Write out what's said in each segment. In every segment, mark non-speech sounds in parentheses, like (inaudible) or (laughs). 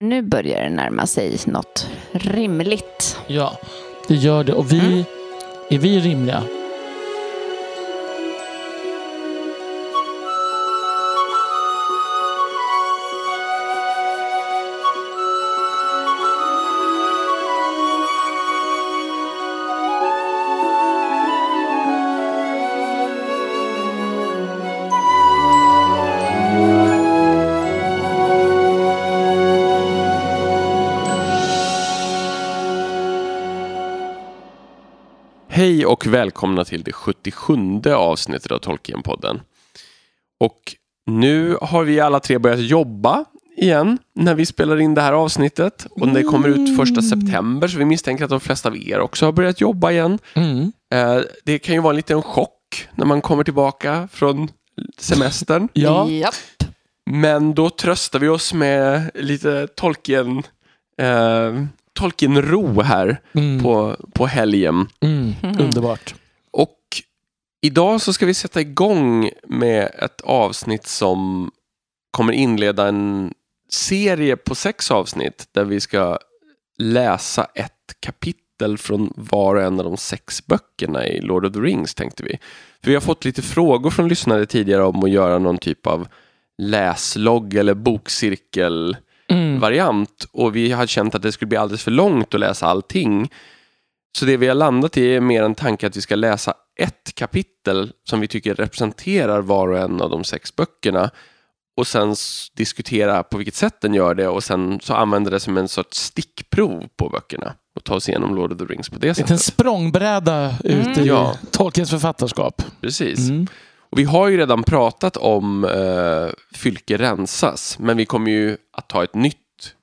Nu börjar det närma sig något rimligt. Ja, det gör det. Och vi, Mm. är vi rimliga? Hej och välkomna till det 77 avsnittet av Tolkienpodden. Och nu har vi alla tre börjat jobba igen när vi spelar in det här avsnittet. Och det kommer ut första september så vi misstänker att de flesta av er också har börjat jobba igen. Mm. Eh, Det kan ju vara en liten chock när man kommer tillbaka från semestern. (laughs) Ja, Japp. Men då tröstar vi oss med lite Tolkien, eh, Tolkien-ro här mm. på, på helgen. Mm. underbart. Och idag så ska vi sätta igång med ett avsnitt som kommer inleda en serie på sex avsnitt där vi ska läsa ett kapitel från var och en av de sex böckerna i Lord of the Rings tänkte vi. För vi har fått lite frågor från lyssnare tidigare om att göra någon typ av läslogg eller bokcirkel Mm. variant och vi har känt att det skulle bli alldeles för långt att läsa allting. Så det vi har landat i är mer en tanke att vi ska läsa ett kapitel som vi tycker representerar var och en av de sex böckerna och sen diskutera på vilket sätt den gör det och sen så använda det som en sorts stickprov på böckerna och ta oss igenom Lord of the Rings på det En sättet. språngbräda ut Mm. i Ja. Tolkiens författarskap. Precis. Mm. Och vi har ju redan pratat om eh, Fylke rensas, men vi kommer ju att ta ett nytt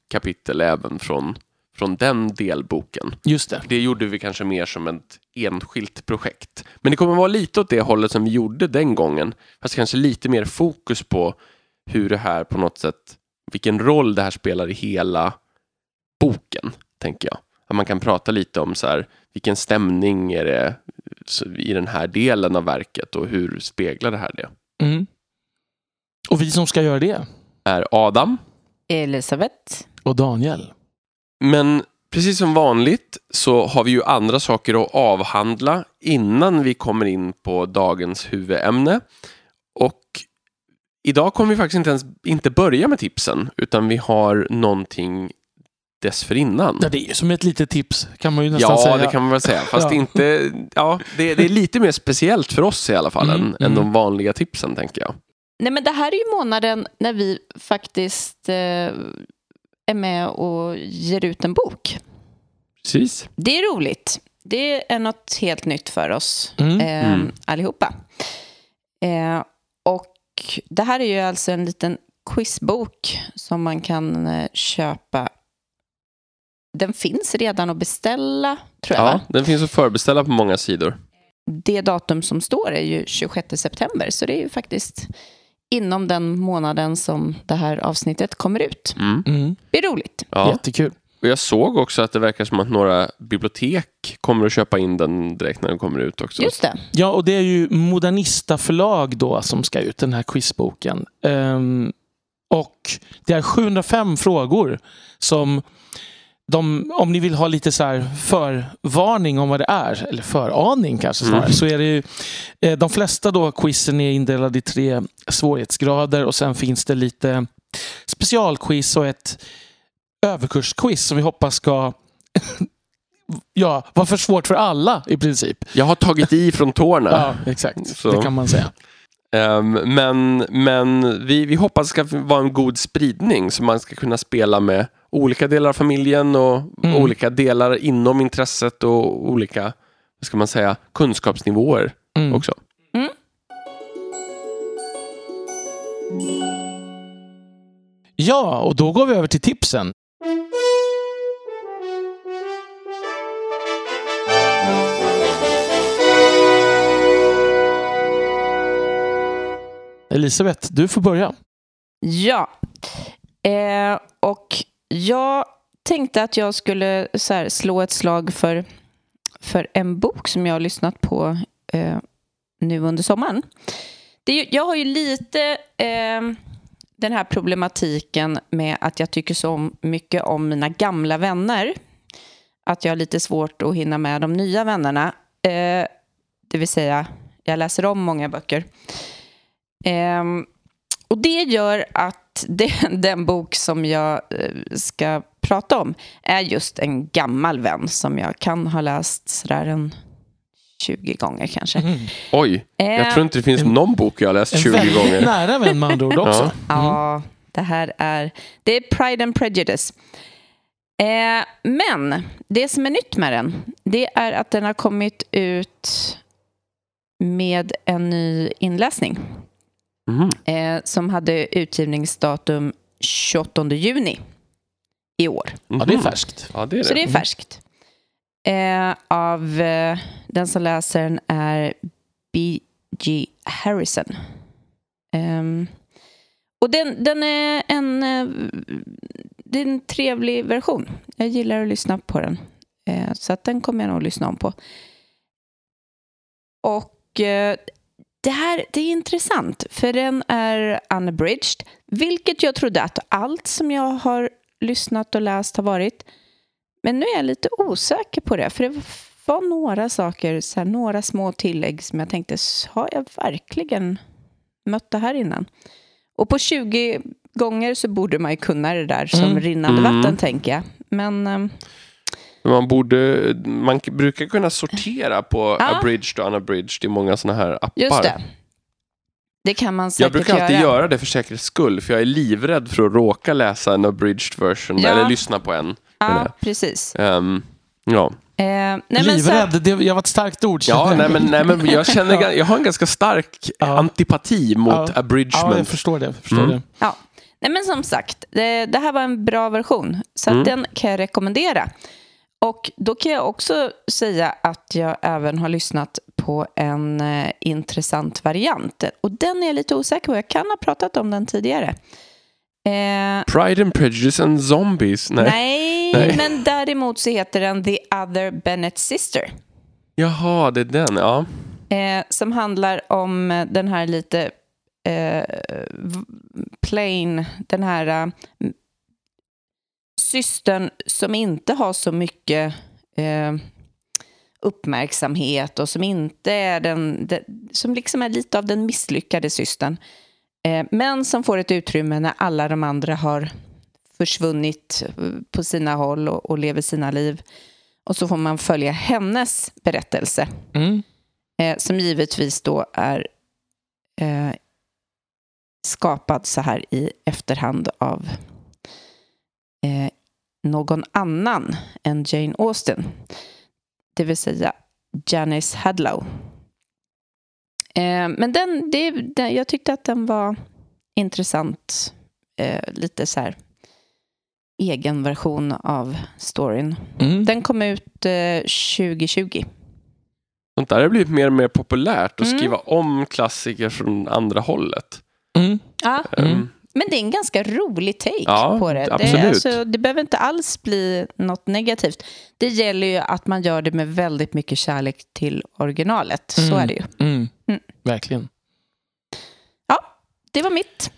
kapitel även från, från den delboken. Just det. Det gjorde vi kanske mer som ett enskilt projekt. Men det kommer vara lite åt det hållet som vi gjorde den gången. Fast kanske lite mer fokus på hur det här på något sätt, vilken roll det här spelar i hela boken, tänker jag. Att man kan prata lite om så här, vilken stämning är det i den här delen av verket och hur speglar det här det? Mm. Och vi som ska göra det, Är Adam, Elisabeth. och Daniel. Men precis som vanligt så har vi ju andra saker att avhandla innan vi kommer in på dagens huvudämne. Och idag kommer vi faktiskt inte ens inte börja med tipsen utan vi har någonting dessförinnan. Ja, det är ju som ett litet tips kan man ju nästan Ja, säga. det kan man väl säga. (laughs) Fast Ja. inte, ja, det, det är lite mer speciellt för oss i alla fall Mm, än, mm. än de vanliga tipsen tänker jag. Nej, men det här är ju månaden när vi faktiskt eh, är med och ger ut en bok. Precis. Det är roligt. Det är något helt nytt för oss Mm. eh, Mm. allihopa. Eh, och det här är ju alltså en liten quizbok som man kan eh, köpa. Den finns redan att beställa, tror jag. Ja, va? den finns att förbeställa på många sidor. Det datum som står är ju 26 september, så det är ju faktiskt inom den månaden som det här avsnittet kommer ut. Mm. Mm. Det är roligt. Ja. Jättekul. Och jag såg också att det verkar som att några bibliotek kommer att köpa in den direkt när den kommer ut också. Just det. Ja, och det är ju Modernista förlag då som ska ut, den här quizboken. Ehm, och det är 705 frågor som de, om ni vill ha lite så här förvarning om vad det är, eller föraning kanske snarare, Mm. så är det ju eh, de flesta då quizen är indelade i tre svårighetsgrader och sen finns det lite specialquiz och ett överkursquiz som vi hoppas ska (laughs) ja, vara för svårt för alla i princip. Jag har tagit i från tårna. Ja, exakt. Så. Det kan man säga. Ehm, men men vi, vi hoppas det ska vara en god spridning så man ska kunna spela med olika delar av familjen och Mm. olika delar inom intresset och olika vad ska man säga, kunskapsnivåer Mm. också. Ja, och då går vi över till tipsen. Elisabeth, du får börja. Ja. Eh, och jag tänkte att jag skulle så här, slå ett slag för, för en bok som jag har lyssnat på eh, nu under sommaren. Det jag har ju lite... Eh, den här problematiken med att jag tycker så mycket om mina gamla vänner. Att jag har lite svårt att hinna med de nya vännerna. Eh, det vill säga, jag läser om många böcker. Eh, och det gör att det, (laughs) den bok som jag eh, ska prata om är just en gammal vän som jag kan ha läst sådär en 20 gånger kanske. Mm. Oj, jag Eh, tror inte det finns någon bok jag har läst En 20 väldigt gånger. nära vän med andra ord (laughs) också. Ja, det här är, det är Pride and Prejudice. Eh, men det som är nytt med den, det är att den har kommit ut med en ny inläsning Eh, som hade utgivningsdatum 28 juni i år. Ja, det är Mhm. färskt. Ja, det är Så det. det är färskt. Eh, av eh, den som läser den är B.G. Harrison. Ehm, och den, den är en, eh, det är en trevlig version. Jag gillar att lyssna på den. Eh, så att den kommer jag nog lyssna om på. Och eh, det här det är intressant, för den är unabridged, vilket jag trodde att allt som jag har lyssnat och läst har varit. Men nu är jag lite osäker på det, för det var några saker, så här, några små tillägg som jag tänkte, har jag verkligen mött det här innan? Och på 20 gånger så borde man ju kunna det där som Mm. rinnande Mm. vatten, tänker jag. Men ehm, Man, borde, man brukar kunna sortera på Ja. abridged och unabridged i många sådana här appar. just det. Det kan man säkert Jag brukar alltid göra. göra det för säkerhets skull, för jag är livrädd för att råka läsa en abridged version, Ja. eller lyssna på en. Ja, precis. Ehm, ja, Eh, nej, men så Livrädd, det jag var ett starkt ord. ja nej, men, nej, men jag, känner, (laughs) jag har en ganska stark Ja. antipati mot Ja. Ja, abridgement. jag förstår det. Jag förstår Mm. det. Ja. Nej, men som sagt, det, det här var en bra version. Så att Mm. den kan jag rekommendera. Och då kan jag också säga att jag även har lyssnat på en eh, intressant variant. Och den är jag lite osäker på. Jag kan ha pratat om den tidigare. Eh, Pride and Prejudice and Zombies. Nej. nej, (laughs) Nej. men däremot så heter den The Other Bennett Sister. Jaha, det är den. Ja. Eh, som handlar om eh, den här lite eh, plain, den här eh, systern som inte har så mycket eh, uppmärksamhet och som inte är den, den, som liksom är lite av den misslyckade systern. Eh, men som får ett utrymme när alla de andra har försvunnit eh, på sina håll och, och lever sina liv. Och så får man följa hennes berättelse Mm. eh, som givetvis då är eh, skapad så här i efterhand av eh, någon annan än Jane Austen, det vill säga Janice Hadlow. Eh, men den, det, den, jag tyckte att den var intressant, eh, lite så här egen version av storyn. Mm. Den kom ut eh, 2020. Sånt där har blivit mer och mer populärt, att Mm. skriva om klassiker från andra hållet. Mm. Ja, Mm. Men det är en ganska rolig take Ja, på det. Det, absolut. är alltså, det behöver inte alls bli något negativt. Det gäller ju att man gör det med väldigt mycket kärlek till originalet. Så Mm. är det ju. Mm. Mm. Verkligen. Ja, det var mitt.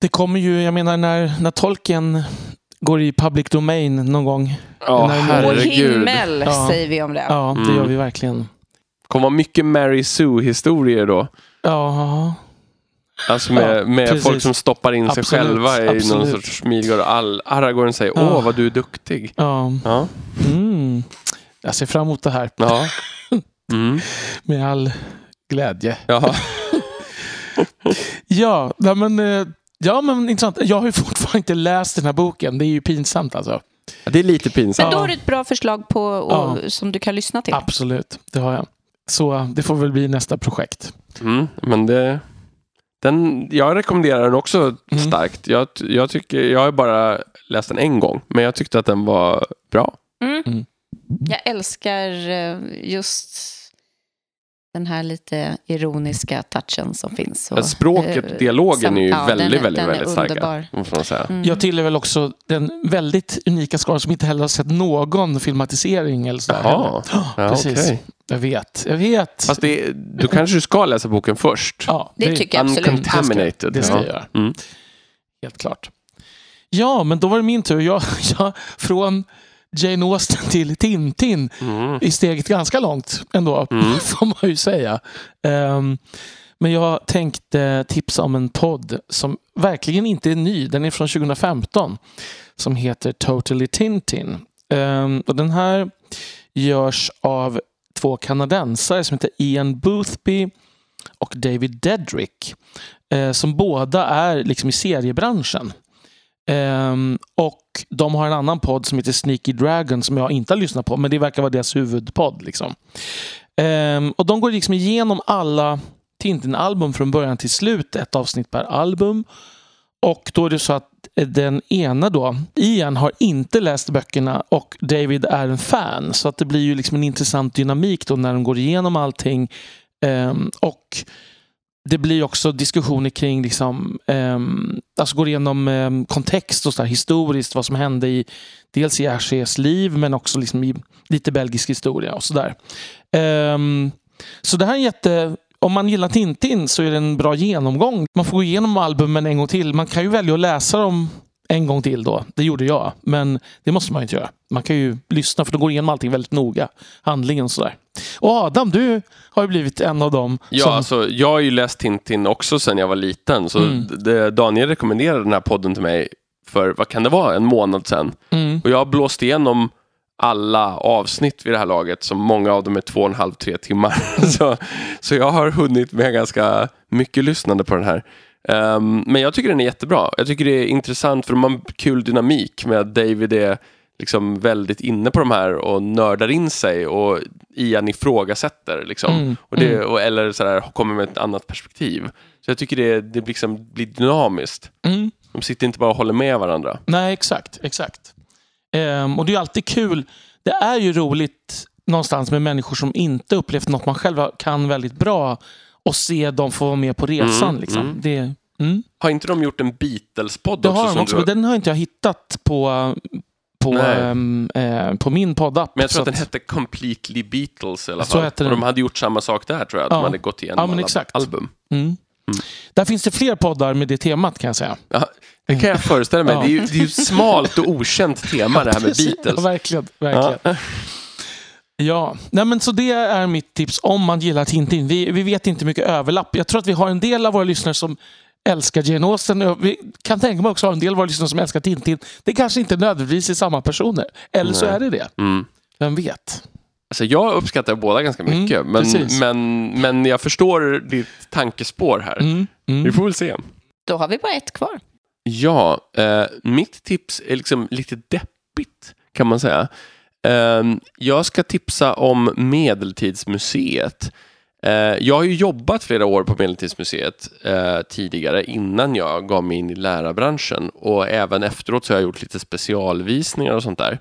Det kommer ju, jag menar när, när tolken går i public domain någon gång. Ja, Vår herregud. himmel Ja. säger vi om det. Ja, det Mm. gör vi verkligen. kommer vara mycket Mary Sue-historier då. Ja, Alltså med, Ja, med folk som stoppar in sig Absolut, själva i någon absolut. sorts Midgård. Och all, Aragorn säger Ja. åh vad du är duktig. ja. Ja, Mm. Jag ser fram emot det här ja. (laughs) Mm. med all glädje. ja. (laughs) Ja, men, eh, ja, men intressant. Jag har ju fortfarande inte läst den här boken. Det är ju pinsamt alltså. Det är lite Men pinsamt. då har du ett bra förslag på och, som du kan lyssna till. Absolut, det har jag. Så det får väl bli nästa projekt. Mm, men det, den, jag rekommenderar den också Mm. starkt. Jag, jag, tycker, jag har bara läst den en gång, men jag tyckte att den var bra. Mm. Mm. Jag älskar eh, just den här lite ironiska touchen som finns. Och, Språket, eh, dialogen som- är ju ja, väldigt, den väldigt, den är väldigt starka. Mm. Jag tillhör väl också den väldigt unika skaran som inte heller har sett någon filmatisering eller sådär. Jaha, heller. ja, Precis. okej. Jag vet, jag vet. Fast det, då kanske du ska läsa boken först. ja, Det tycker jag absolut. Uncontaminated. Det ska ja. jag göra. Mm. Helt klart. Ja, men då var det min tur. Jag, (laughs) jag, från Jane Austen till Tintin Mm. i steget ganska långt ändå, Mm. (laughs) får man ju säga. Ehm, men jag tänkte tipsa om en podd som verkligen inte är ny. Den är från 2015 som heter Totally Tintin. Ehm, och den här görs av två kanadensare som heter Ian Boothby och David Dedrick. Eh, som båda är liksom i seriebranschen. Um, och de har en annan podd som heter Sneaky Dragon som jag inte har lyssnat på, men det verkar vara deras huvudpodd. Liksom. Um, och de går liksom igenom alla Tintin-album från början till slut, ett avsnitt per album. Och då är det så att den ena då, Ian, har inte läst böckerna och David är en fan. Så att det blir ju liksom en intressant dynamik då när de går igenom allting. Um, och det blir också diskussioner kring, liksom, eh, alltså går igenom eh, kontext och så där, historiskt, vad som hände i dels i Hergés liv men också liksom i lite belgisk historia och sådär. Eh, så det här är jätte... Om man gillar Tintin så är det en bra genomgång. Man får gå igenom albumen en gång till. Man kan ju välja att läsa dem en gång till då. Det gjorde jag. Men det måste man inte göra. Man kan ju lyssna för de går igenom allting väldigt noga. Handlingen och sådär. Och Adam, du har ju blivit en av dem Ja, som... alltså, jag har ju läst Tintin också sedan jag var liten. Så Mm. det, Daniel rekommenderade den här podden till mig för, vad kan det vara, en månad sedan. Mm. Och jag har blåst igenom alla avsnitt vid det här laget, som många av dem är två och en halv, tre timmar. (laughs) så, så jag har hunnit med ganska mycket lyssnande på den här. Ehm, men jag tycker den är jättebra. Jag tycker det är intressant för de har en kul dynamik med att David är liksom väldigt inne på de här och nördar in sig och Ian ifrågasätter. Liksom. Mm, Och det, mm. och, eller sådär, kommer med ett annat perspektiv. Så jag tycker det, det liksom blir dynamiskt. Mm. De sitter inte bara och håller med varandra. Nej, exakt. exakt. Ehm, och det är alltid kul. Det är ju roligt någonstans med människor som inte upplevt något man själv kan väldigt bra och se dem få vara med på resan. Mm, liksom. mm. Det, mm. Har inte de gjort en Beatles-podd det också? har de också, du... men den har inte jag hittat på, på, ehm, eh, på min poddapp. Men jag tror så att den hette Completely Beatles i alla fall. heter Och de hade gjort samma sak där tror jag. Att Ja. de hade gått Ja, igenom men alla exakt. album. Mm. Där finns det fler poddar med det temat kan jag säga. Ja, det kan jag föreställa mig. Ja. Det, är ju, det är ju ett smalt och okänt (laughs) tema det här med. Beatles. Ja, verkligen. verkligen. Ja. Nej, men så det är mitt tips om man gillar Tintin. Vi, vi vet inte mycket överlapp. Jag tror att vi har en del av våra lyssnare som älskar Jane Austen. Vi kan tänka mig också ha en del av våra lyssnare som älskar Tintin. Det kanske inte nödvändigtvis är samma personer. Eller så Nej. är det det. Mm. Vem vet? Alltså jag uppskattar båda ganska Mm, mycket. men, precis. men, men jag förstår ditt tankespår här. Mm, Vi mm. får väl se. Då har vi bara ett kvar. Ja, eh, mitt tips är liksom lite deppigt kan man säga. Ehm, jag ska tipsa om Medeltidsmuseet. Ehm, jag har ju jobbat flera år på Medeltidsmuseet eh, tidigare innan jag gav mig in i lärarbranschen och även efteråt så har jag gjort lite specialvisningar och sånt där.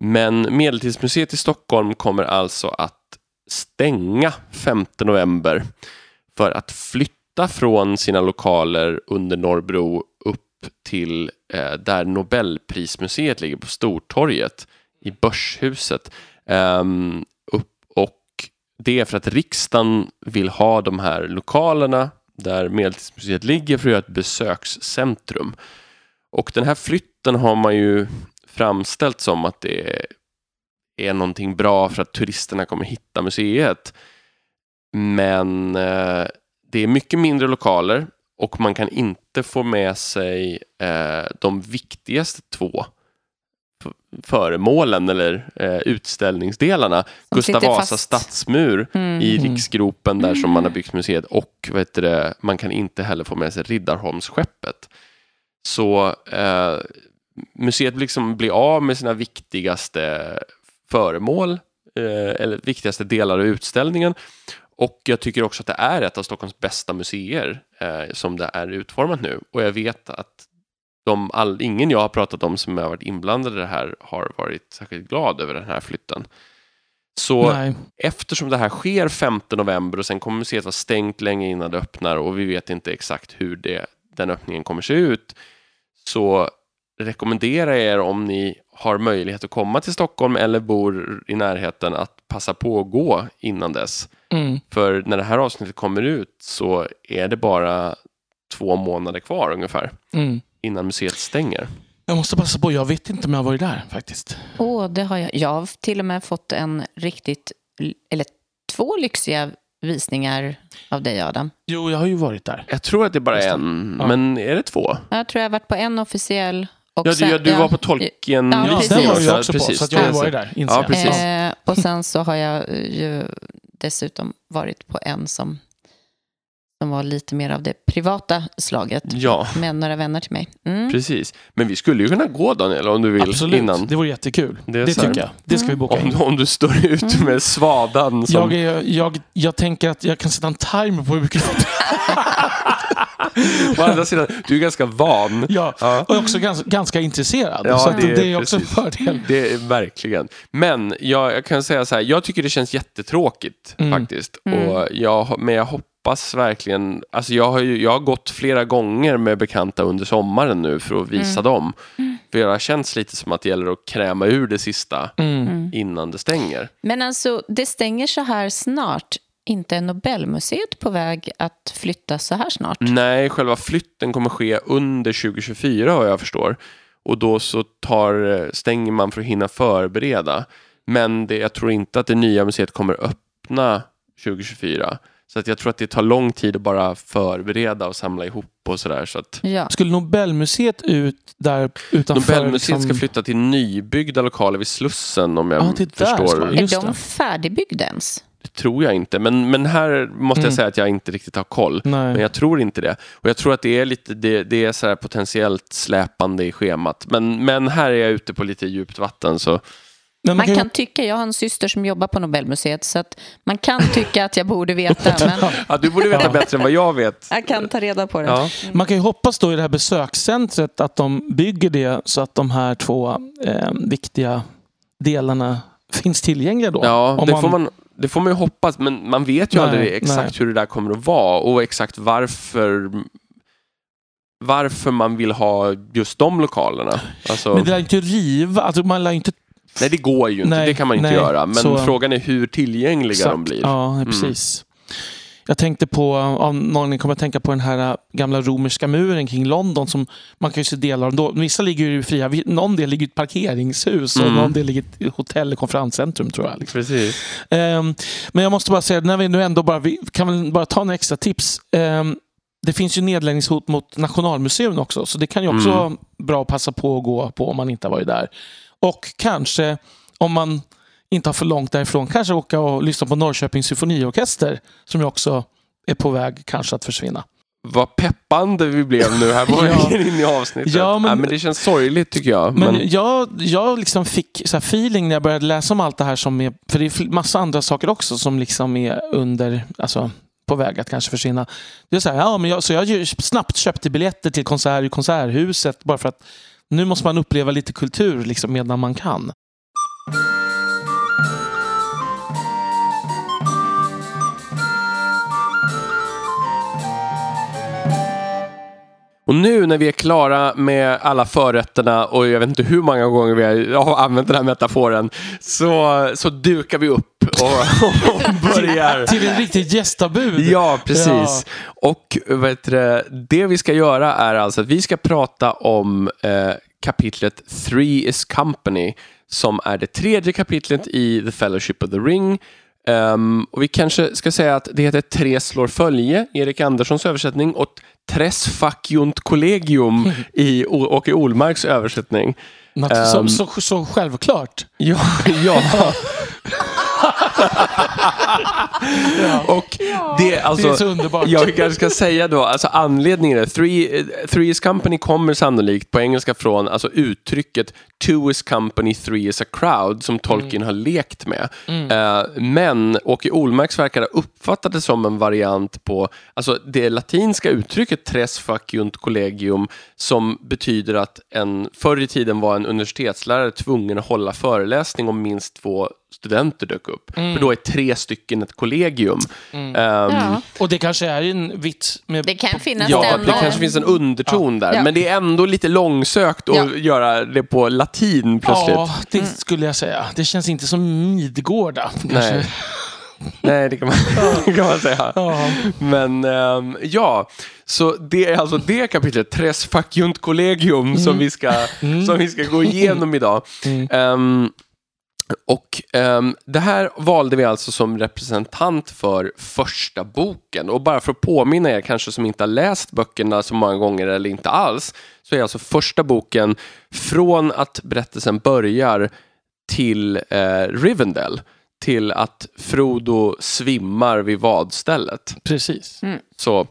Men Medeltidsmuseet i Stockholm kommer alltså att stänga 5 november för att flytta från sina lokaler under Norrbro upp till eh, där Nobelprismuseet ligger på Stortorget i Börshuset. Um, upp, och det är för att riksdagen vill ha de här lokalerna där Medeltidsmuseet ligger för att göra ett besökscentrum. Och den här flytten har man ju framställt som att det är någonting bra för att turisterna kommer hitta museet. Men eh, det är mycket mindre lokaler och man kan inte få med sig eh, de viktigaste två föremålen eller eh, utställningsdelarna. Som Gustav fast. stadsmur Mm. i Mm. Riksgropen där som man har byggt museet och vad heter det, man kan inte heller få med sig Riddarholmsskeppet. Så eh, museet liksom blir av med sina viktigaste föremål eh, eller viktigaste delar av utställningen. Och jag tycker också att det är ett av Stockholms bästa museer eh, som det är utformat nu. Och jag vet att de all, ingen jag har pratat om som har varit inblandade i det här har varit särskilt glad över den här flytten. Så Nej. eftersom det här sker 5 november och sen kommer museet vara stängt länge innan det öppnar och vi vet inte exakt hur det, den öppningen kommer se ut så rekommenderar jag er om ni har möjlighet att komma till Stockholm eller bor i närheten att passa på att gå innan dess. Mm. För när det här avsnittet kommer ut så är det bara två månader kvar ungefär. Mm. Innan museet stänger. Jag måste passa på, jag vet inte om jag har varit där faktiskt. Åh, det har jag. Jag har till och med fått en riktigt, eller två lyxiga visningar av dig, Adam. Jo, jag har ju varit där. Jag tror att det bara är det. en, Ja. men är det två? Jag tror jag har varit på en officiell. Och Ja, du, sen, ja, du var på Tolkien. Ja, Ja, den var jag Ja, också på, precis. så att jag har varit där. Ja, precis. Eh, och sen så har jag ju dessutom varit på en som, som var lite mer av det privata slaget. Ja, Med några vänner till mig. Mm. precis. Men vi skulle ju kunna gå Daniel om du vill Absolut, innan. det vore jättekul. Det Det, tycker jag. Det ska vi boka in. Om, om du står ut med svadan som... Jag, är, jag, jag tänker att jag kan sätta en timer på hur mycket (laughs) Å andra sidan, du är ganska van. Ja, Ja. och också ganska, ganska intresserad. Ja, så det det, är också en precis. fördel. Det är verkligen. Men jag, jag kan säga så här, jag tycker det känns jättetråkigt Mm. faktiskt. Mm. Och jag, men jag hoppas verkligen, alltså jag har, ju, jag har gått flera gånger med bekanta under sommaren nu för att visa Mm. dem. För det har känts lite som att det gäller att kräma ur det sista Mm. Mm. innan det stänger. Men alltså, det stänger så här snart. Inte är Nobelmuseet på väg att flytta så här snart? Nej, själva flytten kommer ske under 2024 vad jag förstår. Och då så tar, stänger man för att hinna förbereda. Men det, jag tror inte att det nya museet kommer öppna 2024. Så att jag tror att det tar lång tid att bara förbereda och samla ihop och sådär. Så att Ja. Skulle Nobelmuseet ut där utanför... Nobelmuseet liksom- ska flytta till nybyggda lokaler vid Slussen om jag Ja, det där förstår. ska- Är de färdigbyggda ens? Det tror jag inte. Men, men här måste jag Mm. säga att jag inte riktigt har koll. Nej. Men jag tror inte det. Och jag tror att det är lite det, det är så här potentiellt släpande i schemat. Men, men här är jag ute på lite djupt vatten. Så Men Man ju- kan tycka, jag har en syster som jobbar på Nobelmuseet, så att man kan tycka att jag borde veta, (laughs) men ja, du borde veta bättre än vad jag vet. jag kan ta reda på det. Ja. Man kan ju hoppas då i det här besökscentret att de bygger det så att de här två eh, viktiga delarna finns tillgängliga då. Ja, Om det, får man, det får man ju hoppas, men man vet ju Nej, aldrig exakt nej. hur det där kommer att vara och exakt varför varför man vill ha just de lokalerna. Alltså, Men det lär inte riva, alltså man lär inte... nej, det går ju inte. Nej, det kan man inte nej, göra. Men så- frågan är hur tillgängliga de blir. Mm. Ja, precis. Jag tänkte på, av någon kommer att tänka på den här äh, gamla romerska muren kring London som man kan ju se delar av. Då, vissa ligger ju fria, någon del ligger i ett parkeringshus och Mm. någon del ligger i ett hotell och konferenscentrum tror jag. Liksom. Precis. Ehm, men jag måste bara säga, när vi nu ändå bara, vi kan väl bara ta en extra tips. Ehm, det finns ju nedläggningshot mot Nationalmuseum också, så det kan ju också Mm. bra att passa på att gå på om man inte har varit där. Och kanske, om man inte har för långt därifrån, kanske åka och lyssna på Norrköpings symfoniorkester som ju också är på väg kanske att försvinna. Vad peppande vi blev nu här (laughs) på Ja. in i avsnittet. Ja, Ja, men- men, det känns sorgligt tycker jag. Men, Men, jag, jag liksom fick så feeling när jag började läsa om allt det här som är, för det är massa andra saker också som liksom är under, alltså på väg att kanske försvinna. Det är så här, ja, men jag, så jag snabbt köpte biljetter till konsert i Konserthuset bara för att nu måste man uppleva lite kultur liksom medan man kan. Och nu när vi är klara med alla förrätterna och jag vet inte hur många gånger vi har använt den här metaforen så, så dukar vi upp och, (laughs) och börjar. Till en riktigt gästabud. Ja, precis. Och vet du, det, det vi ska göra är alltså att vi ska prata om eh, kapitlet Three is Company som är det tredje kapitlet i The Fellowship of the Ring. Ehm, och vi kanske ska säga att det heter Tre slår följe, Erik Anderssons översättning, och Tres faciunt collegium i O- Åke Olmarks översättning. Något Ehm. så, så, så självklart. Ja, ja. (laughs) (laughs) Och det, alltså, det är så underbart. jag kanske ska säga då, alltså anledningen är Three, is company kommer sannolikt på engelska från alltså uttrycket two is company, three is a crowd som Tolkien har lekt med. Eh, men Åke Olmarks verkar ha uppfattat det som en variant på alltså det latinska uttrycket tres faciunt collegium som betyder att en, förr i tiden var en universitetslärare tvungen att hålla föreläsning om minst två studenter dök upp. För då är tre stycken ett kollegium. Ehm, Ja. Och det kanske är en vits med... Det kan finnas Ja, den... det kanske finns en underton där. Ja. Men det är ändå lite långsökt att Ja. göra det på latin plötsligt. Ja, det skulle jag säga. Det känns inte som Midgårda. Kanske. Nej. (laughs) Nej, det kan man, (laughs) kan man säga. Ja. Men ehm, ja, så det är alltså det kapitlet, Tres Facunt Collegium, som, vi ska, som vi ska gå igenom idag. Mm. Och ehm, det här valde vi alltså som representant för första boken. Och bara för att påminna er kanske som inte har läst böckerna så många gånger eller inte alls, så är alltså första boken från att berättelsen börjar till eh, Rivendell, till att Frodo svimmar vid vadstället. Precis. Så,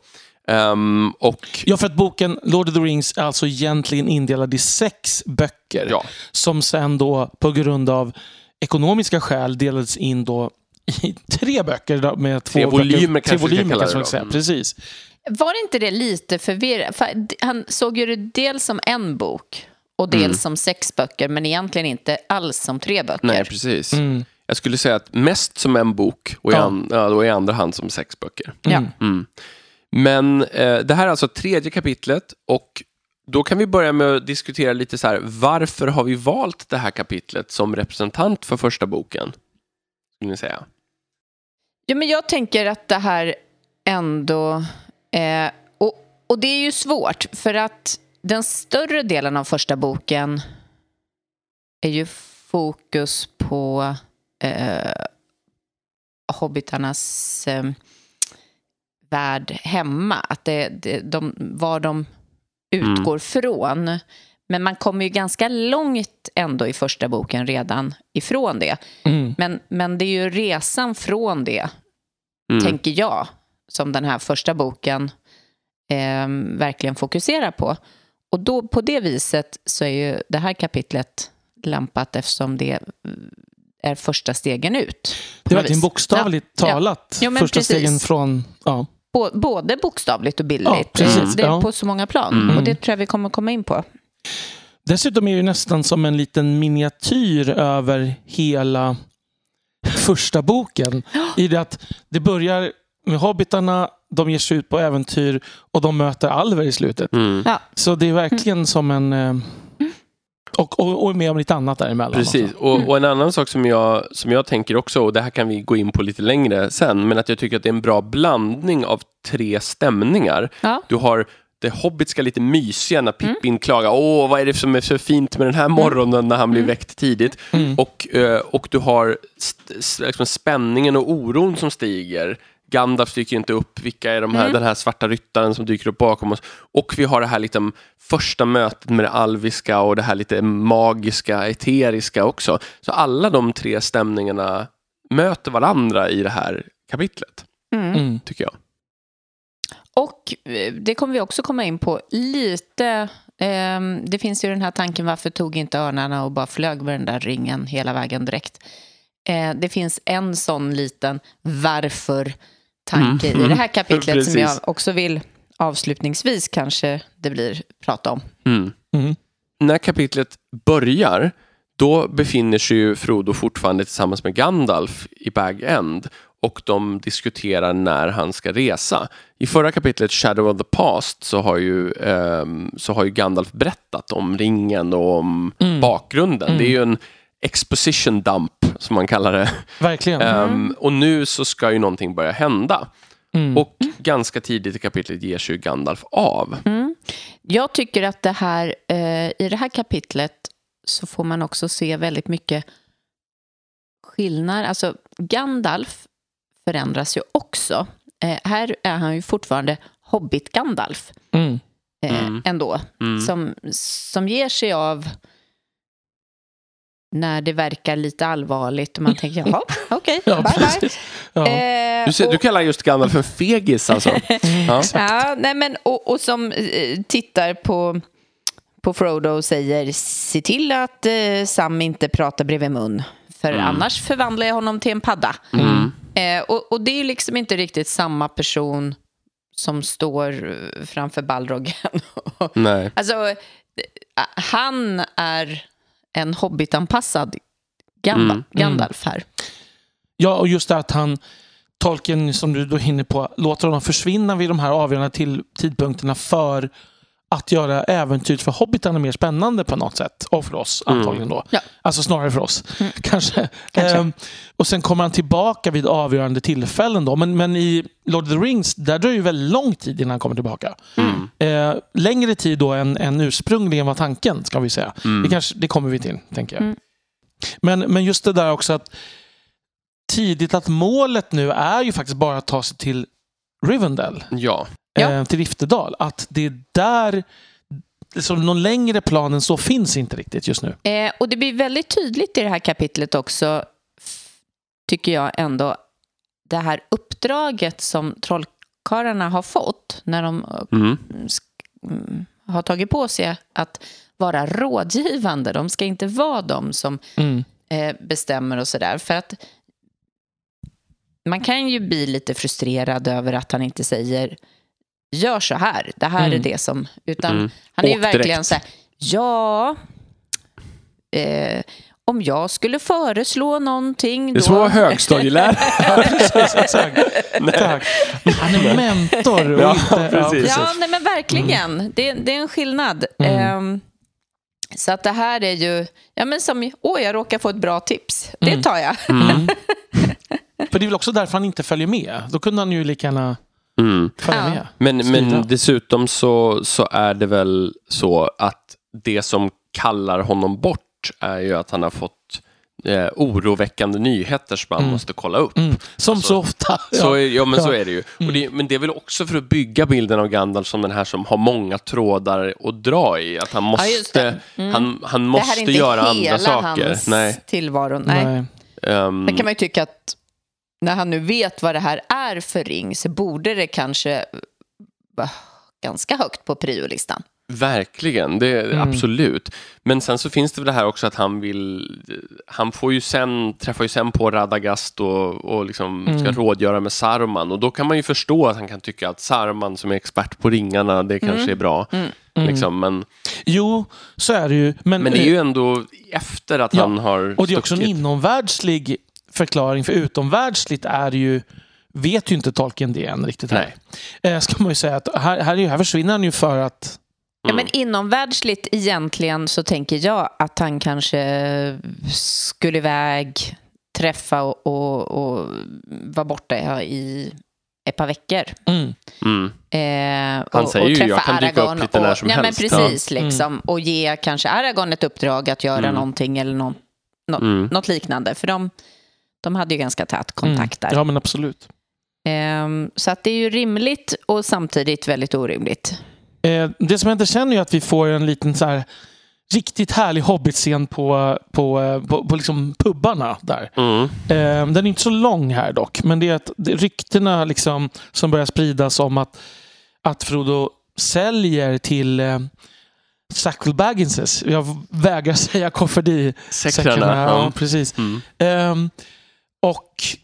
ehm, och Ja, för att boken Lord of the Rings är alltså egentligen indelad i sex böcker. ja, Som sen då på grund av ekonomiska skäl delades in då i (laughs) tre böcker med två Tre volymer böcker, kanske tre volymer det man säga. Mm. Precis. Var det inte det lite förvirrande? Han såg ju det dels som en bok och dels Mm. som sex böcker, men egentligen inte alls som tre böcker. nej precis. Mm. Jag skulle säga att mest som en bok och i, Ja. an, ja, då i andra hand som sex böcker. Ja. Mm. Mm. Men eh, det här är alltså tredje kapitlet och då kan vi börja med att diskutera lite så här, varför har vi valt det här kapitlet som representant för första boken? Skulle ni säga? Ja, men jag tänker att det här ändå... Eh, och, och det är ju svårt, för att den större delen av första boken är ju fokus på eh, hobbitarnas eh, värld hemma. Att det, det, de, var de utgår från. Men man kommer ju ganska långt ändå i första boken redan ifrån det. Mm. Men, men det är ju resan från det, Mm. tänker jag, som den här första boken eh, verkligen fokuserar på. Och då, på det viset så är ju det här kapitlet lämpat eftersom det är första stegen ut. Det är verkligen bokstavligt Ja, talat. Ja, men Första precis. stegen från... Ja. Bå- Både bokstavligt och bildligt. Ja, precis. Det är Ja. på så många plan. Mm. Och det tror jag vi kommer komma in på. Dessutom är det nästan som en liten miniatyr över hela första boken. (gasps) I det att det börjar med hobbitarna, de ger sig ut på äventyr och de möter alver i slutet. Mm. Ja. Så det är verkligen som en... Och, och, och med om lite annat däremellan. Precis, och, och en annan sak som jag, som jag tänker också, och det här kan vi gå in på lite längre sen, men att jag tycker att det är en bra blandning av tre stämningar. Ja. Du har det hobbitska lite mysiga när Pippin klagar, åh vad är det som är så fint med den här morgonen när han blir väckt tidigt. Mm. Och, eh, och du har liksom spänningen och oron som stiger. Gandalf dyker inte upp, vilka är de här, den här svarta ryttaren som dyker upp bakom oss? Och vi har det här liksom, första mötet med det alviska och det här lite magiska, eteriska också. Så alla de tre stämningarna möter varandra i det här kapitlet, Mm. Mm. tycker jag. Och eh, det kommer vi också komma in på lite. ehm, det finns ju den här tanken varför tog inte örnarna och bara flög med den där ringen hela vägen direkt. Eh, det finns en sån liten varför-tanke Mm. i det här kapitlet som jag också vill avslutningsvis kanske det blir prata om. Mm. Mm. När kapitlet börjar, då befinner sig ju Frodo fortfarande tillsammans med Gandalf i Bag End och de diskuterar när han ska resa. I förra kapitlet Shadow of the Past så har ju, ehm, så har ju Gandalf berättat om ringen och om Mm. bakgrunden. Det är ju en exposition dump som man kallar det. Verkligen. Ehm, och nu så ska ju någonting börja hända. Mm. Och ganska tidigt i kapitlet ger sig ju Gandalf av. Jag tycker att det här, eh, i det här kapitlet så får man också se väldigt mycket skillnad. Alltså Gandalf förändras ju också. Eh, här är han ju fortfarande Hobbit-Gandalf Mm. eh, Mm. ändå. Mm. Som, som ger sig av när det verkar lite allvarligt och man tänker jaha, (laughs) okej, Ja, bye bye. Ja. Eh, Du, ser, och- du kallar just Gandalf för fegis alltså? (laughs) Ja. Ja, nej men, och, och som eh, tittar på, på Frodo och säger se till att eh, Sam inte pratar bredvid mun för annars förvandlar jag honom till en padda. Mm. Eh, och, och det är liksom inte riktigt samma person som står eh, framför Balrogen. (laughs) Nej. alltså, han är en hobbitanpassad Gandalf, Mm, Gandalf här. Ja, och just det att han, Tolkien som du då är inne på, låter honom försvinna vid de här avgörande till, tidpunkterna för att göra äventyret för hobbitarna mer spännande på något sätt. Och för oss Mm. antagligen då. Ja. Alltså snarare för oss. Kanske. Kanske. Ehm, och sen kommer han tillbaka vid avgörande tillfällen. Då. Men, men i Lord of the Rings, där dröjer det ju väldigt lång tid innan han kommer tillbaka. Mm. Eh, längre tid då än, än ursprungligen var tanken, ska vi säga. Mm. Det, kanske, det kommer vi till, tänker jag. Mm. Men, men just det där också att tidigt att målet nu är ju faktiskt bara att ta sig till Rivendell, Ja. Eh, till Riftedal. Att det är där, så någon längre plan än så finns inte riktigt just nu. Eh, och det blir väldigt tydligt i det här kapitlet också, tycker jag ändå, det här uppdraget som trollkarlarna har fått när de eh, Mm. mm, har tagit på sig att vara rådgivande. De ska inte vara de som Mm. eh, bestämmer och sådär. För att man kan ju bli lite frustrerad över att han inte säger gör så här, det här är Mm. det som... Utan Mm. han är ju Åk direkt. verkligen så här, ja... Eh, om jag skulle föreslå någonting Det är då... högstadielärare. (laughs) Precis, exakt. Tack. Han är mentor. Och Ja, inte, precis. Ja, nej, men verkligen. Det, det är en skillnad. Mm. Ehm, så att det här är ju, ja men som, åh jag råkar få ett bra tips. Det Mm. tar jag. Mm. (laughs) För det är väl också därför han inte följer med. Då kunde han ju lika gärna Mm. följa Ja. med. Men, men dessutom så, så är det väl så att det som kallar honom bort är ju att han har fått eh, oroväckande nyheter som man Mm. måste kolla upp. Mm. Som Alltså, så ofta. (laughs) Så är, ja, men så Ja. är det ju. Mm. Och det, men det är väl också för att bygga bilden av Gandalf som den här som har många trådar att dra i. Att han Ja, måste, det. Mm. han, han det måste här är inte göra hela andra saker. hans Nej. tillvaro. Nej. Nej. ehm, Sen kan man ju tycka att när han nu vet vad det här är för ring så borde det kanske vara ganska högt på priolistan. Verkligen, det, Mm. absolut. Men sen så finns det väl det här också att han vill, han får ju sen, träffar ju sen på Radagast och, och liksom ska Mm. rådgöra med Saruman och då kan man ju förstå att han kan tycka att Saruman som är expert på ringarna, det kanske är bra. Mm. Liksom, men, Jo, så är det ju. Men, men det är ju ändå efter att Ja, han har och det är också en stuckit. inomvärldslig förklaring. För utomvärldsligt är ju vet ju inte Tolkien det än riktigt här. Eh, ska man ju säga att här, här, är ju- här försvinner han ju för att... Ja, Mm. men inomvärldsligt egentligen så tänker jag att han kanske skulle iväg, träffa och, och, och vara borta i ett par veckor. Mm. Mm. Eh, Han och, säger och ju, träffa jag kan dyka upp lite och, när som ja, helst. Men precis, Ja. Mm. liksom. Och ge kanske Aragorn ett uppdrag att göra Mm. någonting eller någon, nå, Mm. något liknande. För de, de hade ju ganska tät kontakt där. Mm. Ja, men absolut. Ehm, så att det är ju rimligt och samtidigt väldigt orimligt. Eh, det som händer sen är att vi får en liten så här riktigt härlig hobbitscen på, på, eh, på, på liksom pubbarna där. Mm. Eh, den är inte så lång här dock, men det är att det, ryktena liksom som börjar spridas om att, att Frodo säljer till eh, Bagginses. Jag vägrar (laughs) säga kofferdi. Säckrarna. Ja, Ja. precis. Mm. Ehm, och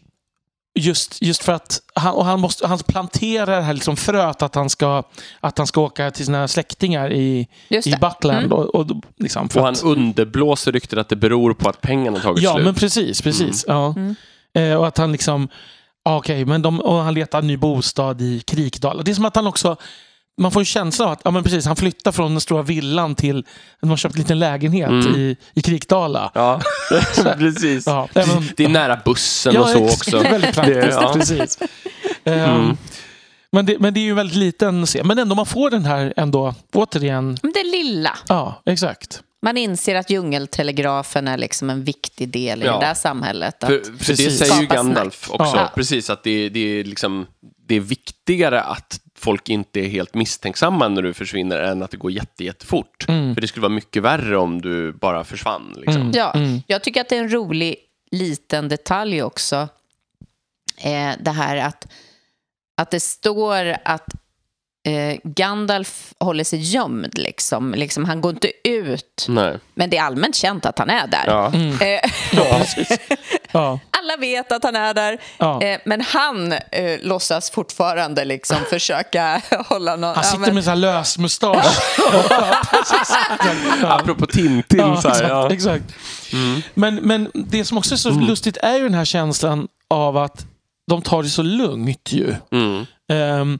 just, just för att han, och han, måste, han planterar det här liksom fröet att han, ska, att han ska åka till sina släktingar i, i. Buckland. Mm. Och, och, liksom Och han att, underblåser ryktet att det beror på att pengarna tagit ja, slut. men precis. precis ja. Mm. Eh, och att han liksom... ja, Okej, men de, och han letar ny bostad i Krikdala. Det är som att han också... Man får en känsla av att ja, men precis, han flyttar från den stora villan till... De har köpt en liten lägenhet Mm. i, i Krikdala. Ja, (laughs) (laughs) precis. Ja, även- Det är nära bussen och så också. Väldigt praktiskt, Det- ja. precis. Ehm, Mm. men, det, men det är ju en väldigt liten scen. Men ändå, man får den här ändå, återigen. Men det lilla. Ja, exakt. Man inser att djungeltelegrafen är liksom en viktig del i Ja. det där samhället. Att, För, för det Precis. säger ju Gandalf snack. också. Ja. Precis, att det, det, är liksom, det är viktigare att folk inte är helt misstänksamma när du försvinner än att det går jätte, jättefort. Mm. För det skulle vara mycket värre om du bara försvann. Liksom. Mm. ja, Mm. Jag tycker att det är en rolig liten detalj också. Eh, det här att, att det står att eh, Gandalf håller sig gömd. Liksom. Liksom, han går inte ut, Nej. men det är allmänt känt att han är där. Ja. Mm. Eh, Ja, precis. (laughs) Ja, alla vet att han är där, ja. eh, men han eh, låtsas fortfarande liksom (laughs) försöka (laughs) hålla någon... Han ja, sitter men- med så här lös mustasch. (laughs) Ja. Ja. Apropå Tintin. Ja, så här, exakt. ja. exakt. Mm. Men, men det som också är så lustigt är ju den här känslan av att de tar det så lugnt ju. Mm. Ehm,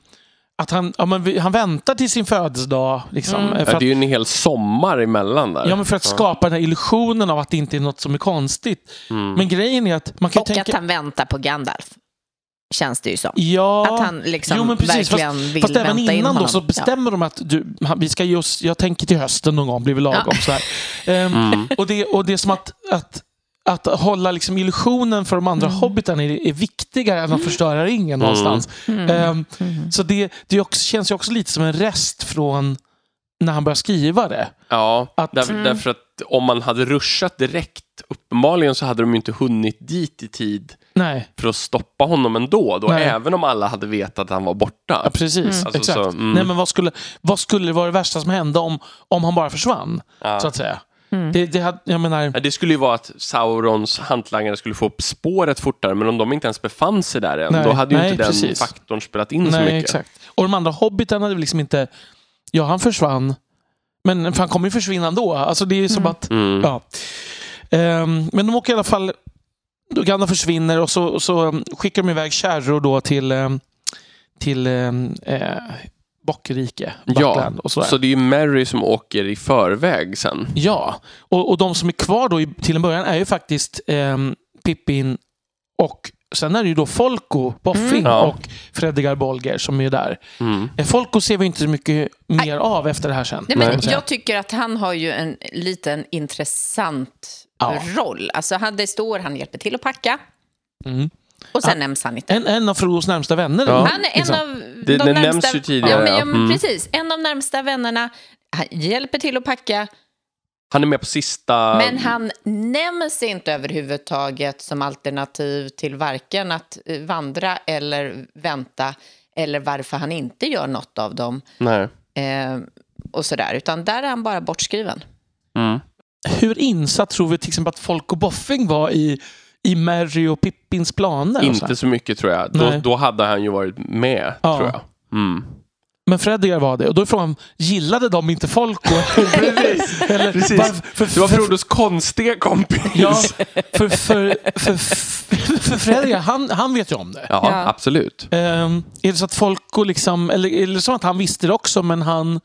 att han, ja, men vi- han väntar till sin födelsedag. Liksom, Mm. eh, Ja, för det att, är ju en hel sommar emellan där. ja, men för att skapa den här illusionen av att det inte är något som är konstigt. Mm. Men grejen är att man kan Och tänka... att han väntar på Gandalf. Känns det ju som. Ja, Att han liksom jo, men precis, verkligen vill fast även vänta in innan då så bestämmer de att du, vi ska ge oss, jag tänker till hösten någon gång, blir väl lagom. Ja. Så här. Ehm, Mm. och, det, och det är som att, att, att hålla liksom illusionen för de andra hobbitarna är, är viktigare än att förstöra ringen någonstans. Mm. Ehm, Mm. så det, det också, känns ju också lite som en rest från när han började skriva det. Ja, Att- där, Mm. därför att om man hade ruschat direkt, uppenbarligen så hade de ju inte hunnit dit i tid Nej, för att stoppa honom ändå, då, Nej. även om alla hade vetat att han var borta. ja, precis. Mm. Alltså, Exakt. så, mm. Nej, men vad, skulle, vad skulle vara det värsta som hände om, om han bara försvann? Ja. Så att säga. Mm. Det, det, hade- jag menar, Ja, det skulle ju vara att Saurons hantlangare skulle få upp spåret fortare, men om de inte ens befann sig där än, Nej, då hade ju nej, inte den precis. faktorn spelat in så Nej, mycket. exakt. Och de andra hobbitarna hade väl liksom inte... Ja, han försvann. Men för han kommer ju försvinna ändå. Alltså det är som Mm. att... Mm. Ja. Ehm, men de åker i alla fall... då Gandalf försvinner och så, och så um, skickar de iväg kärror då till, um, till um, eh, Bockrike, Ja, och sådär. så det är ju Mary som åker i förväg sen. Ja, och, och de som är kvar då i, till en början är ju faktiskt ehm, Pippin och sen är det ju då Folko, Boffing Mm. Ja. och Fredrigar Bolger som är där. Mm. Eh, Folko ser vi inte så mycket mer av efter det här sen. Nej, men jag tycker att han har ju en liten intressant Ja. roll. Alltså, han, det står han hjälper till att packa Mm. Och sen nämns han inte. En, en av Frodos närmsta vänner. Ja. Han är en liksom. av Det- de det närmsta... nämns ju tidigare, Ja, men, ja. men Mm. precis. En av närmsta vännerna. Han hjälper till att packa, Han är med på sista... men han nämns inte överhuvudtaget som alternativ till varken att vandra eller vänta eller varför han inte gör något av dem. Nej. Eh, och sådär. Utan där är han bara bortskriven. Mm. Hur insatt tror vi till exempel att Folko Boffing var i, i Merry och Pippins planer? och så? Inte så mycket tror jag. Då, då hade han ju varit med, Ja. tror jag. Mm. Men Fredrigar var det. Och då är frågan, gillade de inte Folko? (laughs) Precis. (laughs) Eller, Precis. varför- för, Det var Frodos konstiga kompis. Ja, för, för, för, för, Fredrik, han, han vet ju om det. Ja, Ja. absolut. Ehm, är det så att folk och liksom, eller är det så att han visste det också men han...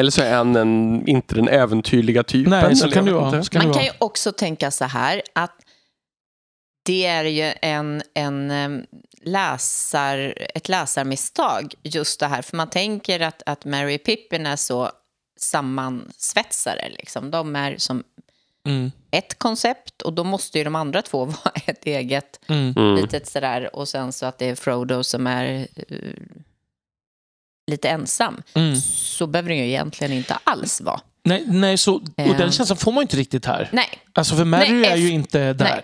Eller så är han en, inte den äventyrliga typen. Nej, så kan det vara. inte. Man kan ju också tänka så här att det är ju en, en läsar, ett läsarmisstag just det här. För man tänker att, att Mary Pippin är så sammansvetsare. Liksom. De är som Mm, ett koncept och då måste ju de andra två (laughs) vara ett eget mm. Mm. litet sådär. Och sen så att det är Frodo som är eh, lite ensam. Mm. Så behöver det ju egentligen inte alls vara. Nej, nej så, och den känslan får man ju inte riktigt här. Nej, Alltså för Mary Nej, är ju inte där. nej.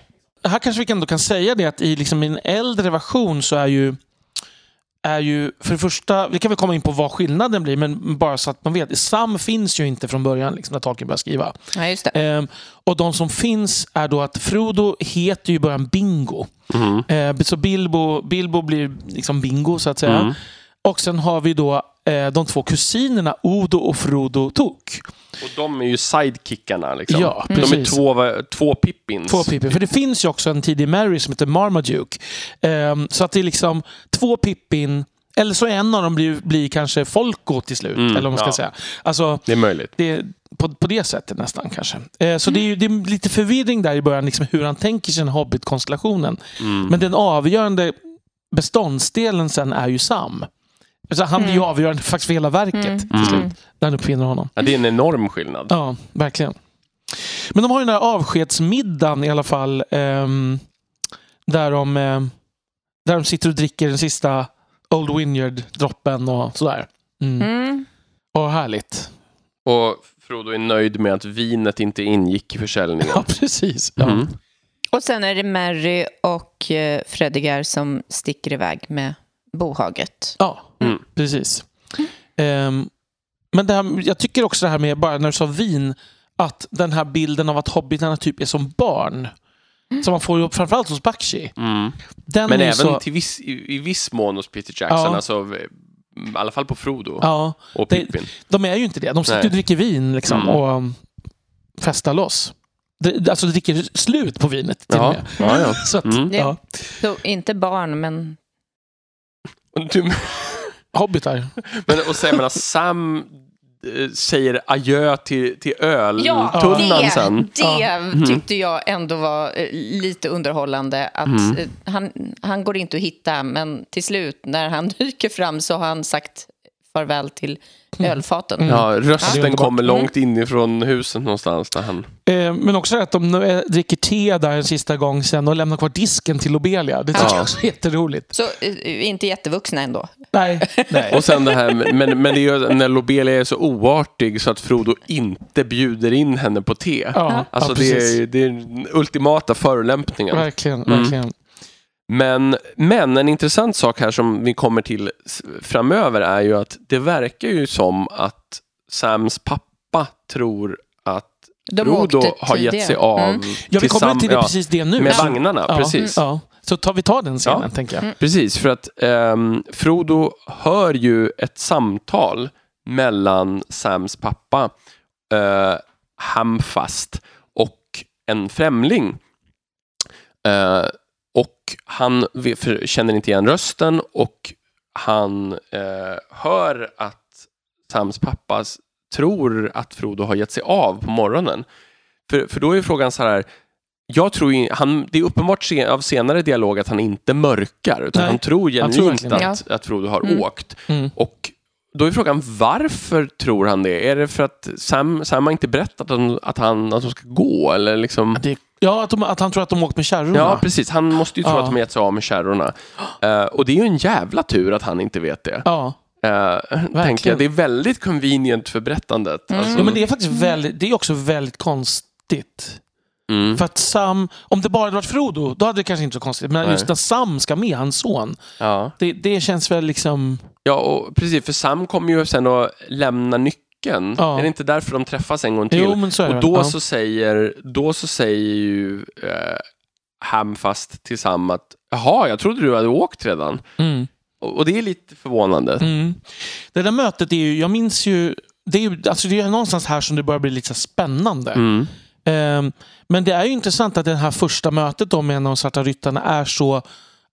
Här kanske vi ändå kan säga det att i liksom en äldre version så är ju är ju, för det första, vi kan väl komma in på vad skillnaden blir, men bara så att man vet. Sam finns ju inte från början liksom, när Tolkien började skriva. ja, just det. Ehm, och de som finns är då att Frodo heter ju i början Bingo. Mm. Eh, så Bilbo, Bilbo blir liksom Bingo så att säga. Mm. Och sen har vi då eh, de två kusinerna Odo och Frodo Tok. Och de är ju sidekickarna. Liksom. Ja, de är två, två Pippins. Två Pippin. För det finns ju också en tidig Mary som heter Marmaduke. Ehm, så att det är liksom två Pippin, eller så en av dem blir, blir kanske Folko till slut. Mm, eller man ska ja. säga. Alltså, Det är möjligt. det på, på det sättet nästan kanske. Eh, så det är det är lite förvirring där i början, liksom, hur han tänker sig den Hobbit-konstellationen. Mm. Men den avgörande beståndsdelen sen är ju Sam. Så han blir ju avgörande faktiskt för hela verket Mm. till Mm. slut. När han uppfinner honom. Ja, det är en enorm skillnad. Ja, verkligen. Men de har ju den här avskedsmiddagen i alla fall. ehm, där, de, ehm, där de sitter och dricker den sista Old Vineyard-droppen och sådär. Mm. Mm. Och härligt. Och Frodo är nöjd med att vinet inte ingick i försäljningen. Ja, precis. Ja. Mm. Och sen är det Mary och eh, Fredigar som sticker iväg med bohaget. Ja, Mm. precis. Ehm, men det här, jag tycker också det här med, bara när du sa vin, att den här bilden av att hobbitarna typ är som barn. Som man får ju framförallt hos Bakshi. Mm. Den Men är även så, till viss, i, i viss mån hos Peter Jackson, Ja. alltså, i alla fall på Frodo Ja, och Pippin. de är ju inte det. De sitter Nej. och dricker vin liksom, Mm. och um, festar loss. Det, alltså dricker slut på vinet till Ja, och med. ja, ja. (laughs) Så att, Mm. ja. Så inte barn, men Du, hobbitar. Men, och sen, menar, Sam eh, säger adjö till, till Ja, öltunnan det, sen. det tyckte jag ändå var eh, lite underhållande. Att Mm. han, han går inte att hitta, men till slut när han (laughs) dyker fram så har han sagt farväl till ölfaten. Ja, Det är rösten underbart. kommer långt inifrån huset någonstans. Där han... Eh, men också att de eh, dricker te där en sista gång sen och lämnar kvar disken till Lobelia. Det tycker Ja. jag också är jätteroligt. Så eh, inte jättevuxna ändå. Nej, nej. Och sen det här, men, men det är ju när Lobelia är så oartig så att Frodo inte bjuder in henne på te. Ja, Alltså ja, det, precis. är, det är den ultimata förolämpningen. Verkligen, Mm. Men, men en intressant sak här som vi kommer till framöver är ju att det verkar ju som att Sams pappa tror att De Frodo åkte har gett sig av Mm. Ja, vi kommer till det ja, precis det nu. med Så- vagnarna. Ja, Precis. Ja. Så tar vi tar den scenen, Ja. tänker jag. Precis, för att ehm, Frodo hör ju ett samtal mellan Sams pappa, uh, Hamfast, och en främling. Och han känner inte igen rösten och han eh, hör att Sams pappa tror att Frodo har gett sig av på morgonen. För, för då är frågan så här, jag tror ju, han, det är uppenbart se, av senare dialog att han inte mörkar, utan Nej, han tror han tror genuint att, att Frodo har Mm. åkt. Mm. Och då är frågan, varför tror han det? Är det för att Sam, Sam har inte berättat att, han, att, han, att de ska gå? Eller liksom... Det, ja, att, de, att han tror att de åkt med kärrorna. Ja, precis. Han måste ju tro Ja. att de gett sig av med kärrorna. Eh, och det är ju en jävla tur att han inte vet det. Ja. Uh, tänker jag. Det är väldigt convenient för berättandet. Mm. Alltså, ja, men det är faktiskt väldigt, det är också väldigt konstigt. mm, För att Sam, om det bara hade varit Frodo, då hade det kanske inte så konstigt. Men Nej. just när Sam ska med, hans son, ja. det, det känns väl liksom... ja, och precis. För Sam kommer ju sen att lämna nyckeln. Ja. Är det inte därför de träffas en gång till? Jo, så och då ja. så säger, då så säger ju eh, Hamfast till Sam att jaha, jag trodde du hade åkt redan. Mm. Och, och det är lite förvånande. Mm. Det där mötet är ju, jag minns ju, det är ju alltså det är någonstans här som det börjar bli lite spännande. Mm. Ehm, men det är ju intressant att det här första mötet då med en av de svarta ryttarna är så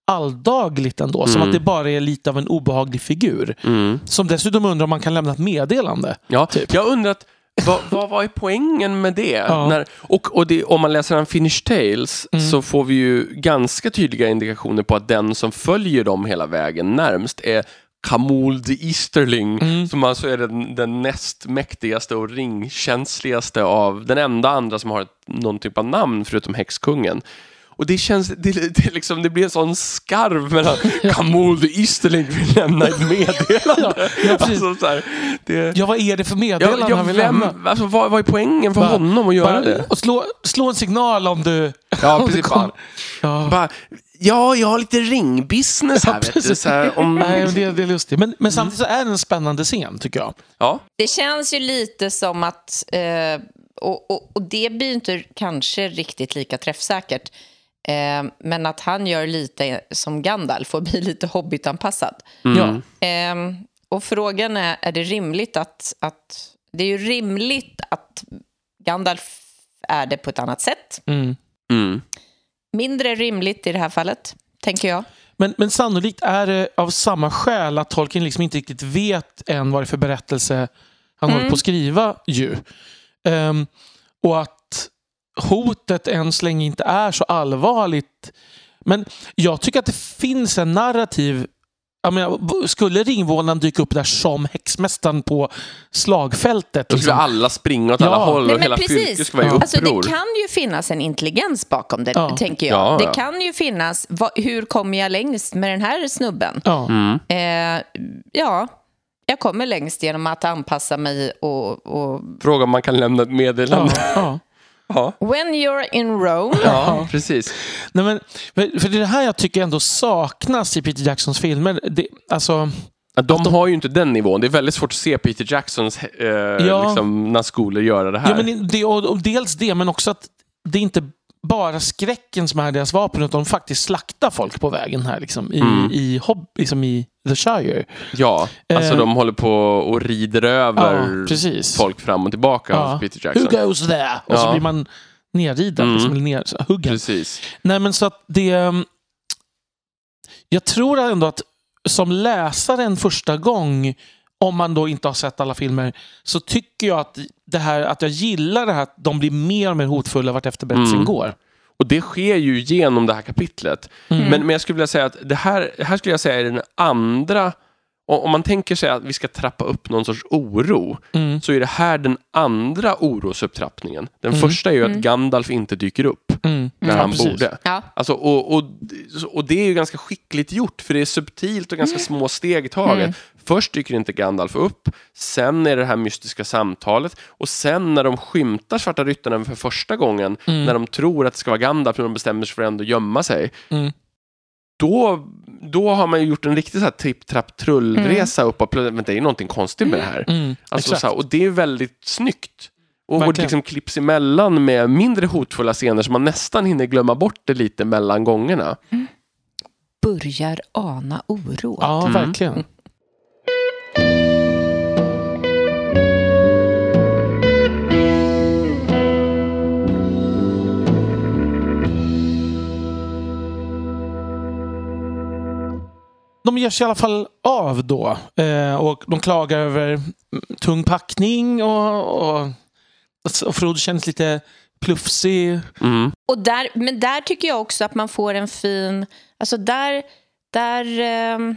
alldagligt ändå. Som Mm. att det bara är lite av en obehaglig figur. Mm. Som dessutom undrar om man kan lämna ett meddelande. Ja, Typ. jag undrar att vad, vad var poängen med det? Ja. När, och och det, om man läser Unfinished Tales Mm. så får vi ju ganska tydliga indikationer på att den som följer dem hela vägen närmst är Kamul the Easterling, Mm. som alltså är den, den näst mäktigaste och ringkänsligaste av den enda andra som har ett, någon typ av namn förutom häxkungen. Och det känns, det, det, liksom, det blir en sån skarv mellan (laughs) Kamul the Easterling vill lämna ett meddelande. Ja, alltså, så här, det, Ja, vad är det för meddelande Ja, ja, han vill vem, lämna? alltså, vad, vad är poängen för Bara- honom att göra Bara- det? Och slå, slå en signal om du... Ja, om du precis. kommer. Bara, Ja. bara, ja, jag har lite ringbusiness här. Ja, du, så här, om, (laughs) Nej, men det, det är lustigt. Men, men samtidigt så är det en spännande scen, tycker jag. ja. Det känns ju lite som att, eh, och, och, och det blir inte kanske riktigt lika träffsäkert, eh, men att han gör lite som Gandalf och (laughs) blir lite hobbitanpassad. Mm. Ja. Eh, och frågan är, är det rimligt att, att... Det är ju rimligt att Gandalf är det på ett annat sätt. Mm. Mm. Mindre rimligt i det här fallet, tänker jag. Men, men sannolikt är det av samma skäl att Tolkien liksom inte riktigt vet än vad det är för berättelse han håller på att skriva. Ju. Ehm, och att hotet än så länge inte är så allvarligt. Men jag tycker att det finns en narrativ jag menar, skulle ringvålnaden dyka upp där som häxmästaren på slagfältet? Då skulle liksom? alla springa åt Ja. alla håll Nej, och men hela precis. fylket skulle vara i Alltså, uppror. det kan ju finnas en intelligens bakom det, Ja. tänker jag. Ja, ja. Det kan ju finnas, vad, hur kommer jag längst med den här snubben? Ja. Mm. Eh, ja, jag kommer längst genom att anpassa mig och... och... Fråga om man kan lämna ett meddelande. (laughs) Ja, When you're in Rome... ja precis. Nej, men, för det är det här jag tycker ändå saknas i Peter Jacksons filmer. Det, alltså, Ja, De har ju inte den nivån. Det är väldigt svårt att se Peter Jacksons eh, Ja. liksom, Nazgûler göra det här. ja, men det, och, och dels det, men också att det inte bara skräcken som är deras vapen, utan de faktiskt slaktar folk på vägen här liksom, i, Mm. i, hob, liksom i The Shire. Ja, alltså Eh. de håller på och rider över Ja, folk fram och tillbaka Ja. hos Peter Who Jackson. goes there? Och så Ja. blir man nerriden, Mm. liksom, ner, så, huggen. Precis. Nej, men så att det... um, Jag tror ändå att som läsare en första gång, om man då inte har sett alla filmer, så tycker jag att, det här, att jag gillar det här att de blir mer och mer hotfulla vart efter berättelsen Mm. går. Och det sker ju genom det här kapitlet. Mm. Men, men jag skulle vilja säga att det här, här skulle jag säga är den andra, om man tänker sig att vi ska trappa upp någon sorts oro, Mm. så är det här den andra orosupptrappningen. Den Mm. första är ju att Gandalf inte dyker upp Mm. när Ja, han precis. borde. Ja. Alltså, och, och, och det är ju ganska skickligt gjort, för det är subtilt och ganska små steg i taget. Mm. Först dyker inte Gandalf upp, sen är det här mystiska samtalet och sen när de skymtar Svarta Ryttaren för första gången, Mm. när de tror att det ska vara Gandalf, men de bestämmer sig för att ändå gömma sig, Mm. Då, då har man ju gjort en riktig så här tripp-trapp-trullresa upp och plötsligt, men det är ju någonting konstigt med det här. Mm. Alltså, Exakt. så här, och det är väldigt snyggt. Och, Verkligen. liksom klipps emellan med mindre hotfulla scener så man nästan hinner glömma bort det lite mellan gångerna. Börjar ana oro. Ja, Mm. verkligen. De ger sig i alla fall av då. Eh, och de klagar över mm, tung packning och, och, och Frodo känns lite plufsig. Mm. Och där, men där tycker jag också att man får en fin... Alltså där, där ehm,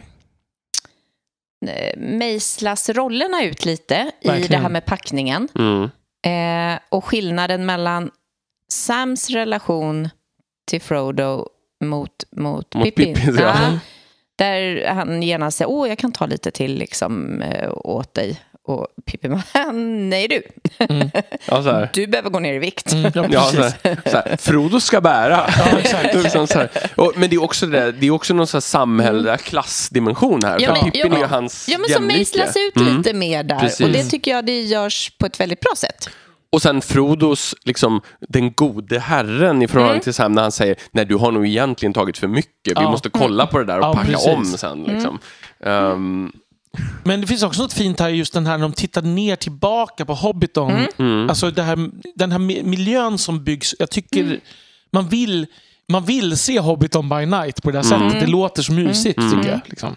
eh, mejslas rollerna ut lite i Verkligen. det här med packningen. Mm. Eh, och skillnaden mellan Sams relation till Frodo mot, mot, Mot Pippin. Pippin, ja. Ja, där han genast säger, åh jag kan ta lite till liksom, eh, åt dig. Och Pippin bara, nej du, Ja, så här. (laughs) du behöver gå ner i vikt. Mm, ja, (laughs) Ja, så här, så här, Frodo ska bära. Ja, (laughs) exakt. Liksom så här. Och, men det är också, det, där- det är också någon sån här samhälle, klassdimension här. Ja, för men- Pippin ja, är hans Ja, men som mejslas ut Mm. lite mer där. Precis. Och det tycker jag det görs på ett väldigt bra sätt. Och sen Frodos, liksom, den gode herren i förhållande Mm. till Sam när han säger nej du har nog egentligen tagit för mycket, vi Ja. måste kolla på det där och Ja, packa precis. om sen. Liksom. Ehm, Men det finns också något fint här just den här när de tittar ner tillbaka på Hobbiton. mm. Alltså det här, den här mi- miljön som byggs. Jag tycker man, vill, man vill se Hobbiton by night på det här Mm. sättet. Det låter så mysigt tycker jag. Liksom.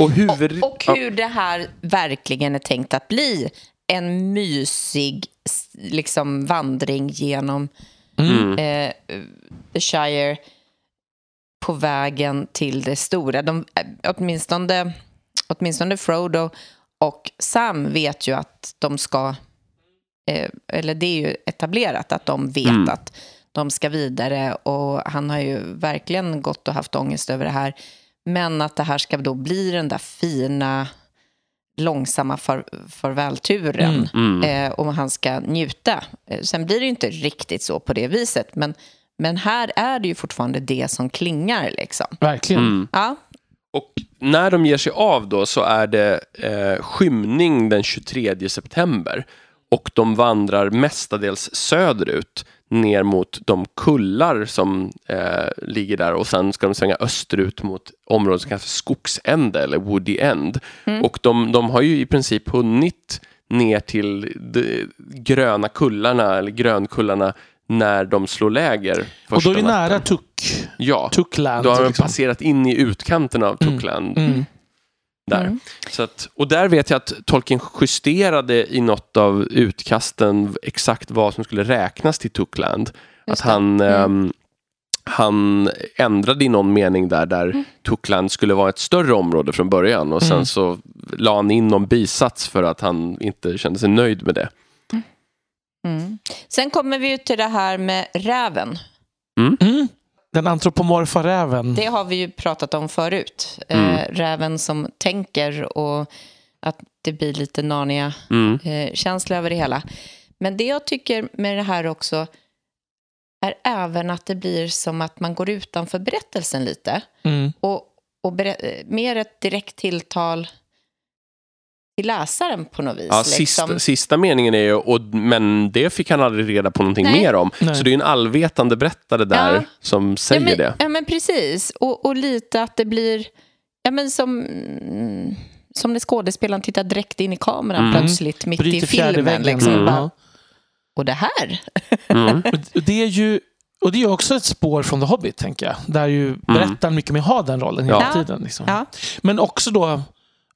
Och huvud... Och hur det här verkligen är tänkt att bli en mysig liksom, vandring genom Mm. eh, The Shire på vägen till det stora. De, eh, åtminstone, åtminstone Frodo och Sam vet ju att de ska... Eh, eller det är ju etablerat att de vet Mm. att de ska vidare och han har ju verkligen gått och haft ångest över det här. Men att det här ska då bli den där fina, långsamma far, farvälturen Mm. eh, och han ska njuta. Eh, Sen blir det ju inte riktigt så på det viset, men, men här är det ju fortfarande det som klingar. Liksom. Verkligen. Mm. Ja, Och när de ger sig av då så är det eh, skymning den 23 september. Och de vandrar mestadels söderut ner mot de kullar som eh, ligger där och sen ska de svänga österut mot området som kallas för Skogsände eller Woody End. Och de, de har ju i princip hunnit ner till de gröna kullarna eller grönkullarna när de slår läger. Och då är det nära Tuck, Ja, Tuckland. då har de liksom. passerat in i utkanten av Tuckland. Mm. Där. Mm. Så att, och där vet jag att Tolkien justerade i något av utkasten exakt vad som skulle räknas till Tuckland. Att Just han, Mm. ehm, han ändrade i någon mening där, där Mm. Tuckland skulle vara ett större område från början och sen Mm. så la han in någon bisats för att han inte kände sig nöjd med det. Mm. Sen kommer vi ju till det här med räven. Mm. Den antropomorfa räven. Det har vi ju pratat om förut. Mm. Eh, räven som tänker och att det blir lite naniga Mm. eh, över det hela. Men det jag tycker med det här också är även att det blir som att man går utanför berättelsen lite. Mm. Och, och eh, mer ett direkt tilltal till läsaren på något vis. Ja, liksom. sista, sista meningen är ju, och, men det fick han aldrig reda på någonting Nej. mer om. Nej. Så det är en allvetande berättare där Ja. som säger ja, men, det. Ja, men precis. Och, och lite att det blir ja, men som, mm, som när skådespelaren tittar direkt in i kameran Mm. plötsligt mitt i Bryter fjärde filmen. Liksom, Mm. bara, och det här? Mm. (laughs) Och Det är ju Och det är också ett spår från The Hobbit, tänker jag. Där ju berättaren mycket mer har den rollen hela Ja. tiden. Liksom. Ja. Men också då,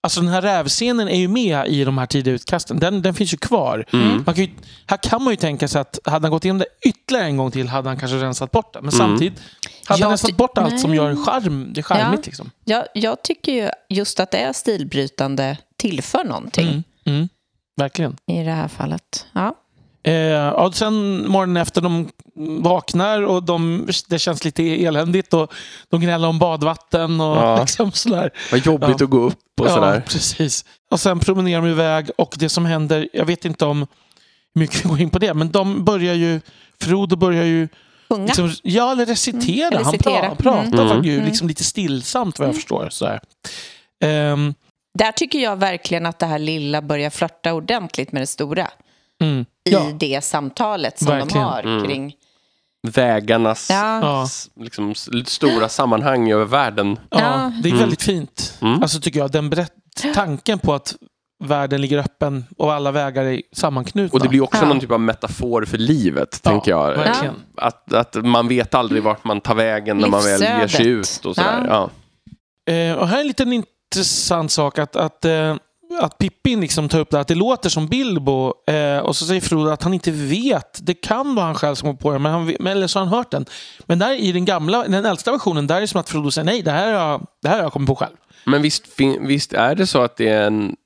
alltså den här rävscenen är ju med i de här tidiga utkasten. Den, den finns ju kvar. Mm. Man kan ju, här kan man ju tänka sig att hade han gått igenom det ytterligare en gång till hade han kanske rensat bort det. Men Mm. samtidigt hade Jag han rensat bort allt som Nej. gör charm, det charmigt. Ja. Liksom. Jag, jag tycker ju just att det är stilbrytande tillför någonting Mm. Mm. Verkligen. i det här fallet. Ja. Eh, och sen morgonen efter de vaknar och de, det känns lite eländigt och de gnäller om badvatten och Ja. (laughs) liksom sådär. Vad jobbigt Ja. att gå upp och ja, sådär. precis. Och sen promenerar de iväg och det som händer, jag vet inte om hur mycket vi går in på det, men de börjar ju, Frodo börjar ju Sjunga. liksom, ja, eller recitera. Mm, Han recitera. pra, pratar Mm. ju Mm. liksom lite stillsamt vad jag förstår. Sådär. Ehm, Där tycker jag verkligen att det här lilla börjar flörta ordentligt med det stora. mm, I ja, det samtalet som Verkligen. de har Mm. kring... Vägarnas Ja. liksom, stora sammanhang över världen. Ja, det är Mm. väldigt fint. Mm. Alltså tycker jag, den berätt tanken på att världen ligger öppen och alla vägar är sammanknutna. Och det blir också Ja. någon typ av metafor för livet, Ja, tänker jag. verkligen. Att, att man vet aldrig vart man tar vägen när man väl ger sig ut. Och sådär. Ja. Eh, och här är en liten intressant sak att, att, eh, att Pippin liksom tar upp det här, att det låter som Bilbo eh, och så säger Frodo att han inte vet. Det kan vara han själv som har på det, men han, eller så har han hört den. Men där i den gamla, den äldsta versionen, där är det som att Frodo säger nej, det här har jag, det här har jag kommit på själv. Men visst, fin- visst är det så att det är, en,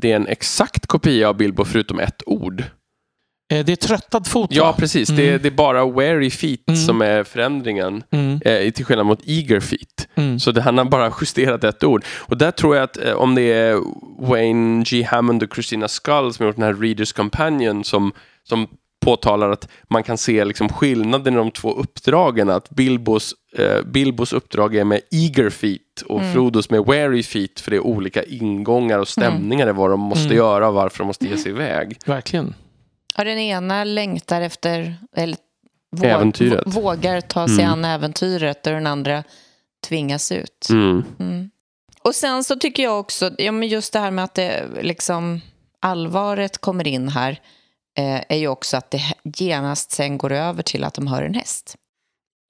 det är en exakt kopia av Bilbo förutom ett ord? Eh, det är tröttad fot, Ja, va? precis. Mm. Det, är, det är bara wary feet Mm. som är förändringen. Mm, Eh, till skillnad mot eager feet. mm. Så det, han har bara justerat ett ord. Och där tror jag att eh, om det är Wayne G. Hammond och Christina Skull som har gjort den här Readers Companion som, som påtalar att man kan se liksom skillnaden i de två uppdragen. Att Bilbos, eh, Bilbos uppdrag är med eager feet och Mm. Frodos med wary feet för det är olika ingångar och stämningar i vad de måste Mm. göra och varför de måste ge sig iväg. Verkligen. Ja, den ena längtar efter... Eller, vå- Äventyret. vå- Vågar ta sig Mm. an äventyret och den andra tvingas ut. Mm. Mm. Och sen så tycker jag också, ja, men just det här med att det liksom allvaret kommer in här eh, är ju också att det genast sen går över till att de hör en häst.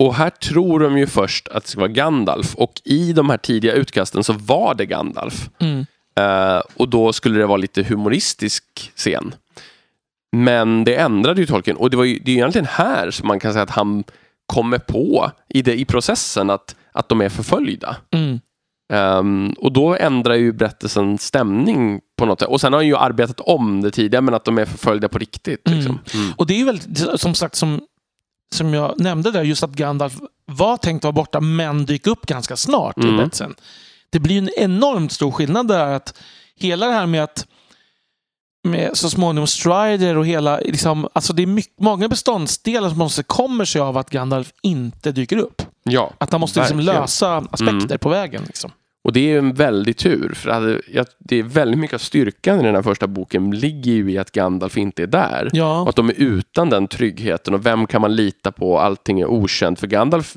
Och här tror de ju först att det ska vara Gandalf och i de här tidiga utkasten så var det Gandalf. Mm. Eh, och då skulle det vara lite humoristisk scen. Men det ändrade ju Tolkien och det, var ju, det är egentligen här som man kan säga att han kommer på i, det, i processen att, att de är förföljda. Mm. Ehm, och då ändrar ju berättelsen stämning på något sätt. Och sen har han ju arbetat om det tidigare men att de är förföljda på riktigt. Liksom. Mm. Och det är ju väldigt, som sagt, som, som jag nämnde där, just att Gandalf var tänkt att vara borta men dyker upp ganska snart i Mm. berättelsen. Det blir en enormt stor skillnad där att hela det här med att med så småningom Strider och hela, liksom, alltså det är mycket, många beståndsdelar som måste kommer sig av att Gandalf inte dyker upp. Ja, Att han måste liksom lösa aspekter Mm. på vägen. Liksom. Och det är en väldig tur. För det är väldigt mycket av styrkan i den här första boken ligger ju i att Gandalf inte är där. Och Ja, att de är utan den tryggheten och vem kan man lita på? Allting är okänt. För Gandalf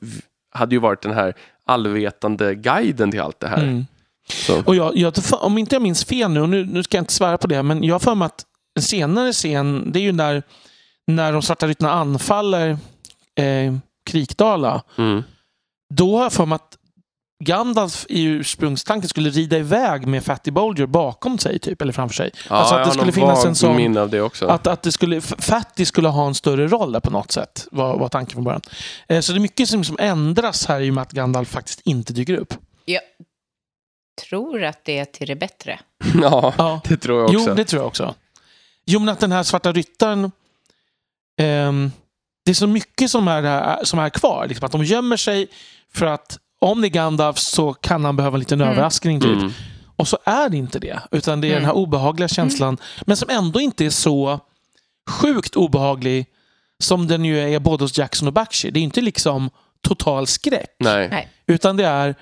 hade ju varit den här allvetande guiden till allt det här. mm. Så. Och jag, jag, om inte jag minns fel nu, och nu, nu ska jag inte svära på det, men jag har för mig att en senare scen, det är ju när, när de svarta ryttarna anfaller eh, Krikdala. Mm. Då har jag för mig att Gandalf i ursprungstanken skulle rida iväg med Fatty Bolger bakom sig, typ, eller framför sig. Ja, Alltså att det skulle finnas en sån- minne av det också. Att, att det skulle, Fatty skulle ha en större roll där på något sätt, var, var tanken från början. Eh, så det är mycket som, som ändras här i och med att Gandalf faktiskt inte dyker upp. Jag tror att det är till det bättre. (laughs) ja, Ja. det tror jag också. Jo, det tror jag också. Jo, men att den här svarta ryttaren... ehm, det är så mycket som är, där- som är kvar. Liksom, att de gömmer sig för att om det är Gandalf så kan han behöva en liten Mm. överraskning. Typ. Mm. Och så är det inte det. Utan det är Mm. den här obehagliga känslan. Men som ändå inte är så sjukt obehaglig som den ju är både hos Jackson och Bakshi. Det är inte liksom total skräck. Nej. Nej. Utan det är,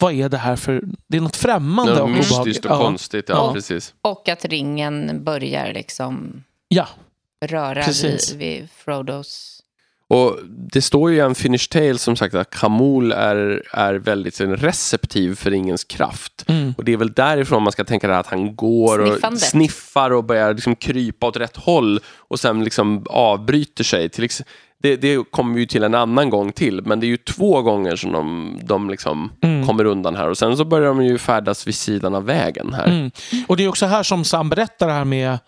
vad är det här för... Det är något främmande Något och mystiskt obehagligt. och konstigt. Ja, Ja. precis. Och att ringen börjar liksom Ja, röra Precis. vid, vid Frodos... Och det står ju i en Finish Tale som sagt att Kamul är, är väldigt receptiv för ringens kraft. mm. Och det är väl därifrån man ska tänka det här att han går och Sniffandet. sniffar och börjar liksom krypa åt rätt håll och sen liksom avbryter sig. Till, ex- det, det kommer vi ju till en annan gång till, men det är ju två gånger som de, de liksom Mm. kommer undan här och sen så börjar de ju färdas vid sidan av vägen här. Mm. Och det är också här som Sam berättar det här med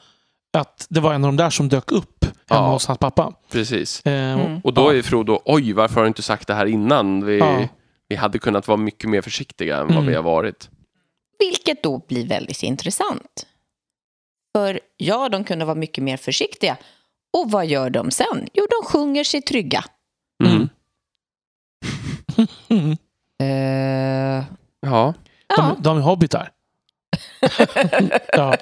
att det var en av de där som dök upp hemma Ja. hos hans pappa. Precis. Eh, Mm. Och då är Frodo, oj varför har du inte sagt det här innan? Vi, Ja. vi hade kunnat vara mycket mer försiktiga än vad Mm. vi har varit. Vilket då blir väldigt intressant. För ja, de kunde vara mycket mer försiktiga. Och vad gör de sen? Jo, de sjunger sig trygga. Mm. Mm. Eh, Ja. De, de är hobbitar. (laughs) ja.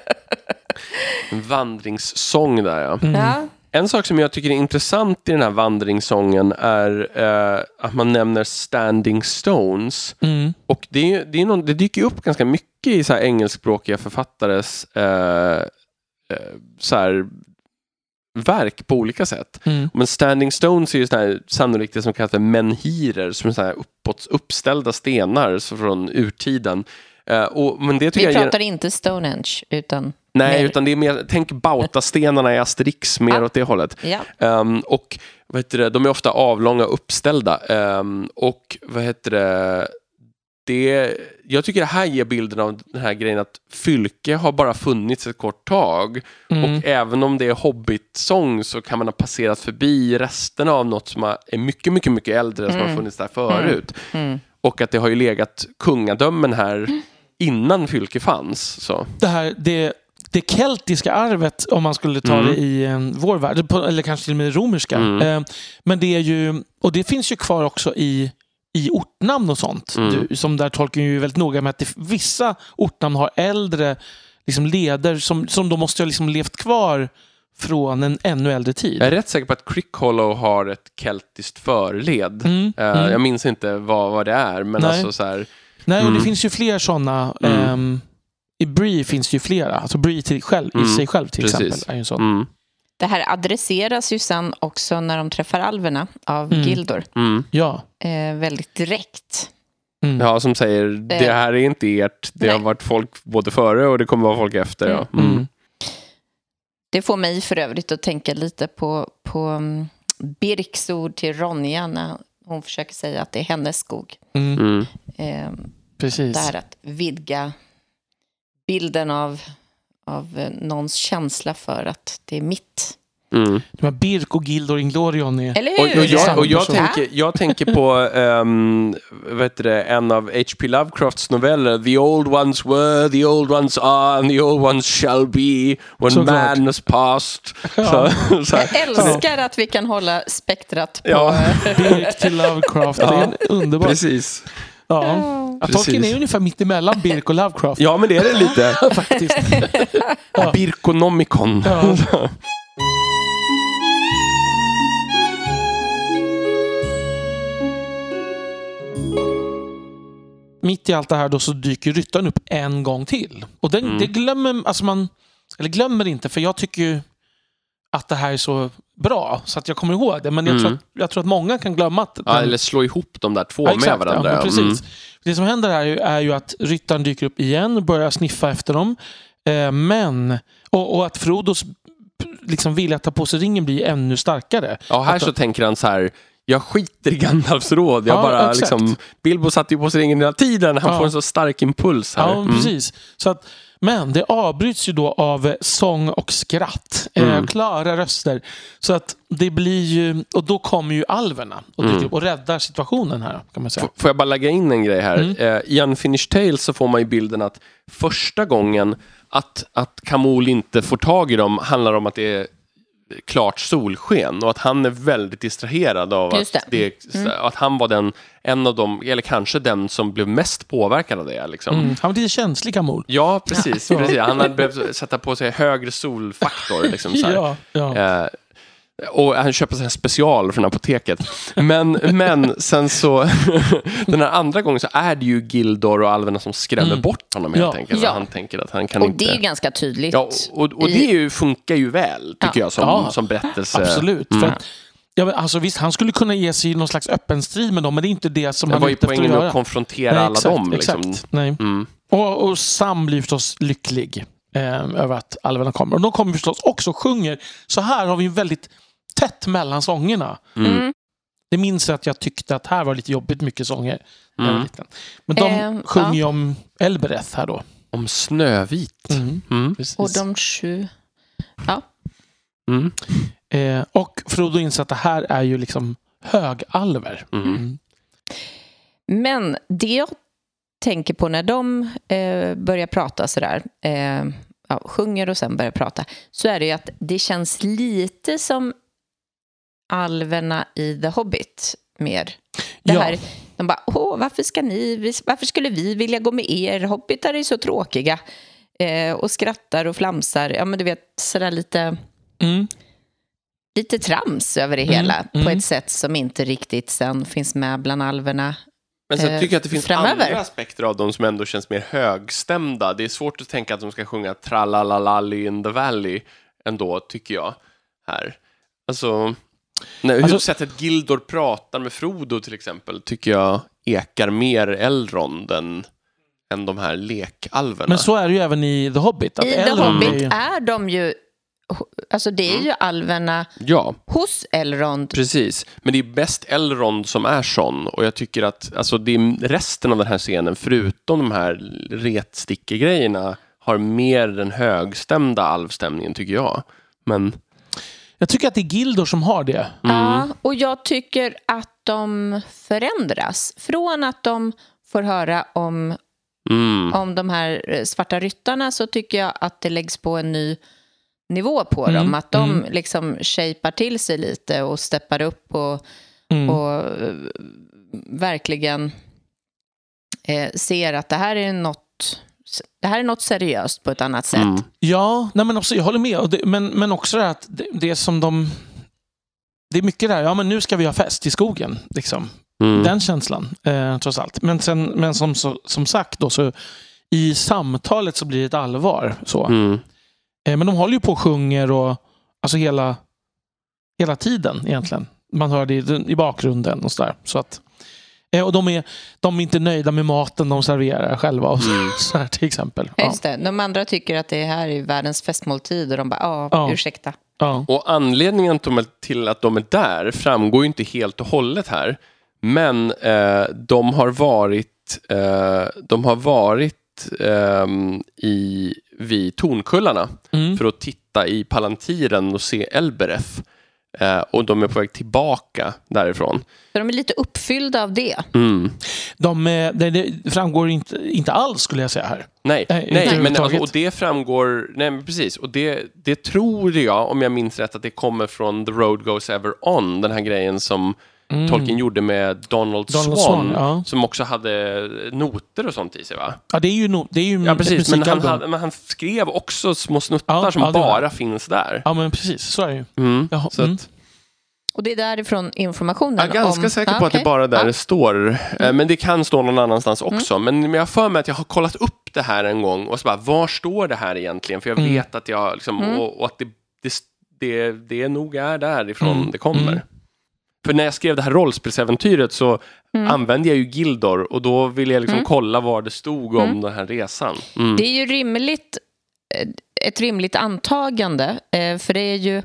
en vandringssång där ja. Mm. ja. En sak som jag tycker är intressant i den här vandringssången är eh, att man nämner Standing Stones. Mm. Och det, är, det, är någon, det dyker upp ganska mycket i så här engelskspråkiga författares eh, eh, så här, verk på olika sätt. Mm. Men Standing Stones är ju här, sannolikt det som kallas för menhirer, som är så här uppåt, uppställda stenar så från urtiden. Eh, och, men det tycker Vi jag ger- pratar inte Stonehenge, utan... Nej, mer- utan det är mer, tänk Bautastenarna i Asterix, mer Ja. åt det hållet. Ja. Ehm, och vad heter det, de är ofta avlånga uppställda. Ehm, och vad heter det, det, jag tycker det här ger bilden av den här grejen att Fylke har bara funnits ett kort tag. Mm. Och även om det är Hobbit-sång så kan man ha passerat förbi resterna av något som är mycket, mycket, mycket äldre som har Mm. funnits där förut. Mm. Och att det har ju legat kungadömen här innan Fylke fanns. Så. Det här, det, det keltiska arvet, om man skulle ta Mm. det i eh, vår värld, eller kanske till och med romerska. Mm. Eh, men det är ju, och det finns ju kvar också i, i ortnamn och sånt. Mm. Du, som där tolkar ju väldigt noga med att det, vissa ortnamn har äldre liksom leder som, som då måste ha liksom levt kvar från en ännu äldre tid. Jag är rätt säker på att Crickhollow har ett keltiskt förled. Mm, Eh, mm. Jag minns inte vad, vad det är, men Nej. alltså så här... Nej, och Mm. det finns ju fler sådana. Mm. ehm, I Bree finns det ju flera. Alltså Bree till själv, Mm, i sig själv till precis. exempel. är ju en sån. Mm, Det här adresseras ju sen också när de träffar alverna av Mm. Gildor. mm. Ja. Eh, väldigt direkt. Mm. Ja, som säger, det här är inte ert. Det Nej. har varit folk både före och det kommer vara folk efter. Ja. Mm. Mm. Det får mig för övrigt att tänka lite på, på Birks ord till Ronja när hon försöker säga att det är hennes skog. Mm. Mm. Eh, Precis. det här att vidga bilden av, av eh, någons känsla för att det är mitt. Mm. De här Birk och Gildor Inglorion är... Eller Och, hur? och, jag, och jag, tänker, jag tänker på um, vad heter det, en av H.P. Lovecrafts noveller. The old ones were, the old ones are, and the old ones shall be when Såklart. man has passed. (laughs) Ja. Så, så. Jag älskar att vi kan hålla spektrat på... Ja. Birk till Lovecraft. Det är underbart. Precis. Ja. Ja. Tolkien är ungefär mitt emellan Birk och Lovecraft. Ja, men det är det lite. (laughs) Faktiskt. Ja. Birkonomicon. Ja. Mitt i allt det här då så dyker ryttaren upp en gång till. Och den, Mm. det glömmer alltså man, eller glömmer inte, för jag tycker ju att det här är så bra så att jag kommer ihåg det. Men jag, Mm. tror, att, jag tror att många kan glömma att Ja, den- eller slå ihop de där två Ja, exakt, med varandra. Ja, men Mm. precis. Det som händer här är ju, är ju att ryttaren dyker upp igen och börjar sniffa efter dem. Eh, men, och, och att Frodos liksom vilja att ta på sig ringen blir ännu starkare. Ja, här Att- så tänker han så här. Jag skiter i Gandalfs råd. Jag Ja, bara exakt. liksom, Bilbo satte ju på sig ringen hela tiden. Han Ja. får en så stark impuls här. Ja, Mm. precis. Så att, men det avbryts ju då av eh, sång och skratt. Eh, Mm. klara röster. Så att det blir ju, och då kommer ju alverna och, Mm. och räddar situationen här kan man säga. F- Får jag bara lägga in en grej här? Mm. Eh, I Unfinished Tales så får man ju bilden att första gången att, att Kamol inte får tag i dem handlar om att det är klart solsken och att han är väldigt distraherad av att, det, att han var den, en av dem, eller kanske den som blev mest påverkad av det. Liksom. Mm. Han var lite känslig Kamol. Ja, precis, Ja. precis. Han hade (laughs) behövt sätta på sig högre solfaktor. Liksom, så här. Ja, ja. Eh, och han köper så här special från apoteket. Men, men sen så, (laughs) den här andra gången så är det ju Gildor och alverna som skrämmer Mm. bort honom helt Ja. enkelt. Ja. Han tänker att han kan Och inte... det är ju ganska tydligt. Ja, och, och det ju, funkar ju väl, tycker Ja. jag, som, Ja. som berättelse. Absolut. Mm. För att, ja, men alltså, visst, han skulle kunna ge sig i någon slags öppen strid med dem, men det är inte det som Det han var är ju ute efter att poängen med göra. att konfrontera Nej, alla exakt, dem. Liksom. Exakt. Nej. Mm. Och, och Sam blir förstås lycklig eh, över att alverna kommer. Och de kommer förstås också och sjunger. Så här har vi en väldigt tätt mellan sångerna. Mm. Mm. Det minns jag att jag tyckte att här var lite jobbigt mycket sånger. Mm. liten. Men de Eh, sjunger ju ja. om Elbereth här då. Om Snövit. Mm. Mm. Och de sju... Ja. Mm. Eh, och Frodo inser att det här är ju liksom högalver. Mm. Mm. Men det jag tänker på när de eh, börjar prata sådär, eh, ja, sjunger och sen börjar prata, så är det ju att det känns lite som alverna i The Hobbit mer. Det Ja. här, de bara, åh, varför, ska ni, varför skulle vi vilja gå med er? Hobbitar är så tråkiga. Eh, och skrattar och flamsar. Ja, men du vet, sådär lite, Mm. lite trams över det Mm, hela. På mm. ett sätt som inte riktigt sen finns med bland alverna. Men sen Eh, tycker jag att det finns framöver. andra aspekter av dem som ändå känns mer högstämda. Det är svårt att tänka att de ska sjunga Tralalalali in the valley ändå, tycker jag. Här. Alltså, när, hur Alltså- sättet Gildor pratar med Frodo till exempel tycker jag ekar mer Elrond än, än de här lekalverna. Men så är det ju även i The Hobbit. Att I The Elrond är Hobbit ju- är de ju... Alltså det är ju alverna Ja, hos Elrond. precis. Men det är bäst Elrond som är sån. Och jag tycker att alltså, det är resten av den här scenen, förutom de här retstickegrejerna, har mer den högstämda alvstämningen, tycker jag. Men... Jag tycker att det är Gildor som har det. Ja, och jag tycker att de förändras. Från att de får höra om, Mm. om de här eh, svarta ryttarna så tycker jag att det läggs på en ny nivå på Mm, dem. Att de mm. liksom shapar till sig lite och steppar upp och, Mm. och eh, verkligen eh, ser att det här är något det här är något seriöst på ett annat sätt. Mm. Ja, nej men också, jag håller med. Det, men, men också det att det, det som de... Det är mycket där, ja men nu ska vi ha fest i skogen. Liksom. Mm. Den känslan, eh, trots allt. Men, sen, men som, så, som sagt, då, så, i samtalet så blir det ett allvar. Så. Mm. Eh, men de håller ju på och sjunger och, alltså hela, hela tiden egentligen. Man hör det i, i bakgrunden och sådär. Så att, eh, och de är, de är inte nöjda med maten de serverar själva. Och så, Mm. (laughs) så här, till exempel. Ja. Just det. De andra tycker att det här är världens festmåltid och de bara, ja, Ja. ursäkta. ja. Och anledningen till att de är där framgår ju inte helt och hållet här. Men eh, de har varit, eh, de har varit ehm, i, vid Tornkullarna Mm. för att titta i Palantiren och se Elbereth. Eh, och de är på väg tillbaka därifrån. Så de är lite uppfyllda av det. Mm. De, eh, det, det framgår inte, inte alls skulle jag säga här. Nej, Nej, inte nej men alltså, och det framgår, nej men precis, och det, det tror jag, om jag minns rätt, att det kommer från The Road Goes Ever On, den här grejen som Mm. Tolkien gjorde med Donald, Donald Swan, Swan, ja. som också hade noter och sånt i sig va? Ja, det är ju, no, det är ju Ja precis, men han, hade, men han skrev också små snuttar Ja, som ja, bara finns där. Ja, men precis. Så är det ju. Mm. Jaha, Så mm. att, Och det är därifrån informationen jag är ganska om... säker på att det bara är där Ja. det står. Eh, Men det kan stå någon annanstans Mm. också. Men men jag har för mig att jag har kollat upp det här en gång och så bara, var står det här egentligen? För jag Mm. vet att jag, liksom, Mm. och, och att det, det, det, det nog är därifrån Mm. det kommer. För när jag skrev det här rollspelsäventyret så Mm. använde jag ju Gildor och då ville jag liksom Mm. kolla vad det stod om Mm. den här resan. Mm. Det är ju rimligt, eh, ett rimligt antagande, eh, för det är ju...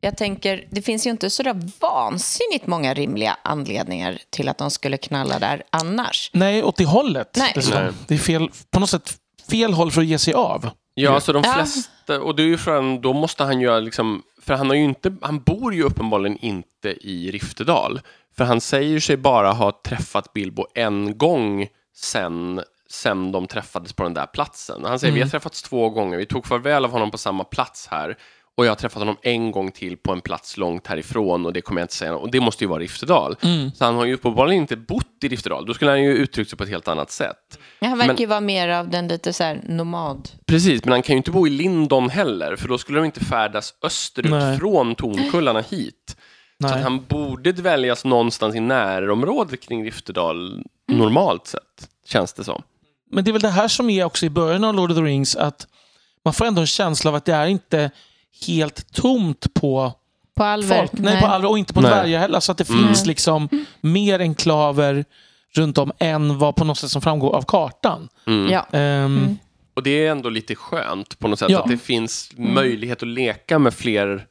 Jag tänker, det finns ju inte så där vansinnigt många rimliga anledningar till att de skulle knalla där annars. Nej, åt det hållet. Nej. Det är fel, på något sätt fel håll för att ge sig av. Ja, så de Ja. Flesta, och det är ju från, då måste han ju liksom, för han har ju inte, han bor ju uppenbarligen inte i Riftedal. För han säger sig bara ha träffat Bilbo en gång sen, sen de träffades på den där platsen. Han säger vi har träffats två gånger, vi tog farväl av honom på samma plats här. Och jag har träffat honom en gång till på en plats långt härifrån och det kommer jag inte säga. Och det måste ju vara Riftedal. Så han har ju uppenbarligen inte bott i Riftedal. Då skulle han ju uttryckt sig på ett helt annat sätt. Ja, Han verkar Men- ju vara mer av den lite så här nomad. Precis, men han kan ju inte bo i Lindon heller, för då skulle de inte färdas österut Nej. från Tornkullarna hit. Så Nej. att han borde dväljas någonstans i närområdet kring Riftedal, normalt sett, känns det som. Men det är väl det här som är också i början av Lord of the Rings att man får ändå en känsla av att det är inte helt tomt på På Alver? folk. Nej, på alla, och inte på Nej. dvärgar heller. Så att det Mm. finns liksom mer enklaver runt om än vad på något sätt som framgår av kartan. Mm. Ja. Ehm, Och det är ändå lite skönt på något sätt, Ja. att det finns möjlighet att leka med fler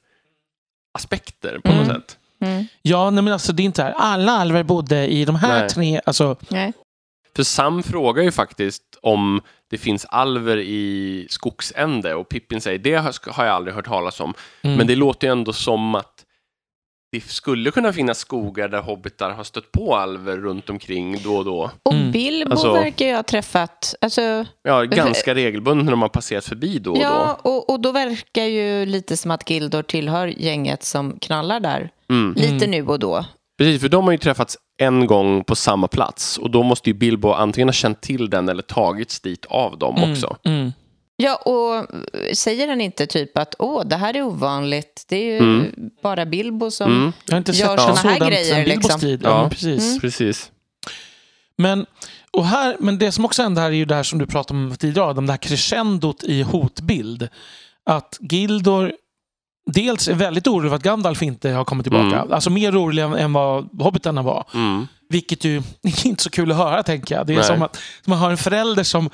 aspekter på något sätt. Mm. Ja, nej, men alltså det är inte här. Alla alver bodde i de här Nej. tre. Alltså, Nej. För Sam frågar ju faktiskt om det finns alver i Skogsände och Pippin säger det har jag aldrig hört talas om. mm. Men det låter ju ändå som att det skulle kunna finnas skogar där hobbitar har stött på alver runt omkring då och då. Och Mm. Bilbo Alltså- verkar ju ha träffat... Alltså, Ja, ganska regelbundet när de har passerat förbi då och ja, och, och då verkar ju lite som att Gildor tillhör gänget som knallar där. då. Mm. Lite nu och då. Precis, för de har ju träffats en gång på samma plats och då måste ju Bilbo antingen ha känt till den eller tagits dit av dem mm, också. Mm. Ja, och säger han inte typ att åh, det här är ovanligt. Det är ju Mm. bara Bilbo som... Mm, Gör sett såna så här den- grejer, liksom. tid. Ja, Ja. men precis. Mm. precis. Men, och här, men det som också händer här är ju det här som du pratade om tidigare, det här crescendot i hotbild. Att Gildor dels är väldigt orolig för att Gandalf inte har kommit tillbaka. Mm. Alltså mer orolig än, vad hobbitarna var. Mm. Vilket ju (laughs) är inte så kul att höra, tänker jag. Det är Nej. som att man har en förälder som...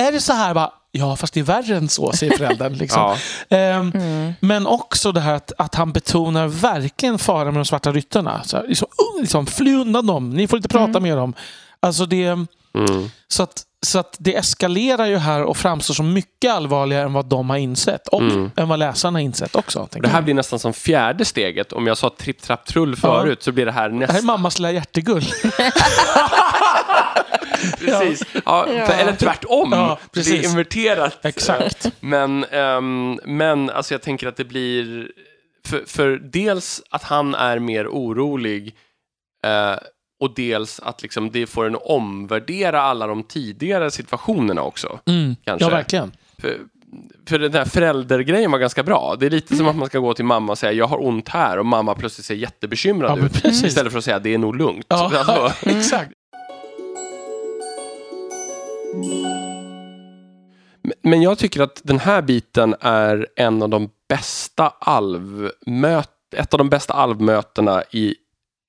Är det så här? Bara, ja, fast det är värre än så, säger föräldern. (laughs) Liksom. Ja. Ehm, Mm. men också det här att, att han betonar verkligen faran med de svarta ryttarna. Så här, liksom, uh, liksom, fly undan dem, ni får inte prata Mm. med dem. Alltså det, Mm. så, att, så att det eskalerar ju här och framstår som mycket allvarligare än vad de har insett. Och Mm. än vad läsarna har insett också. Det här jag. blir nästan som fjärde steget. Om jag sa tripp, trapp, trull förut så blir det här det här är nästan... mammas lilla hjärtegull. (laughs) (laughs) Precis. Ja, Ja. Eller tvärtom. Ja, det är precis. inverterat. Exakt. Men, ehm, men alltså jag tänker att det blir... För, för dels att han är mer orolig eh, och dels att liksom det får en att omvärdera alla de tidigare situationerna också. Mm. Kanske. Ja, verkligen. För, för den här föräldergrejen var ganska bra. Det är lite som att man ska gå till mamma och säga jag har ont här och mamma plötsligt ser jättebekymrad Ja, ut. precis. Istället för att säga det är nog lugnt. Ja, Alltså, (laughs) exakt. Men jag tycker att den här biten är en av de bästa alvmöt, ett av de bästa alvmötena i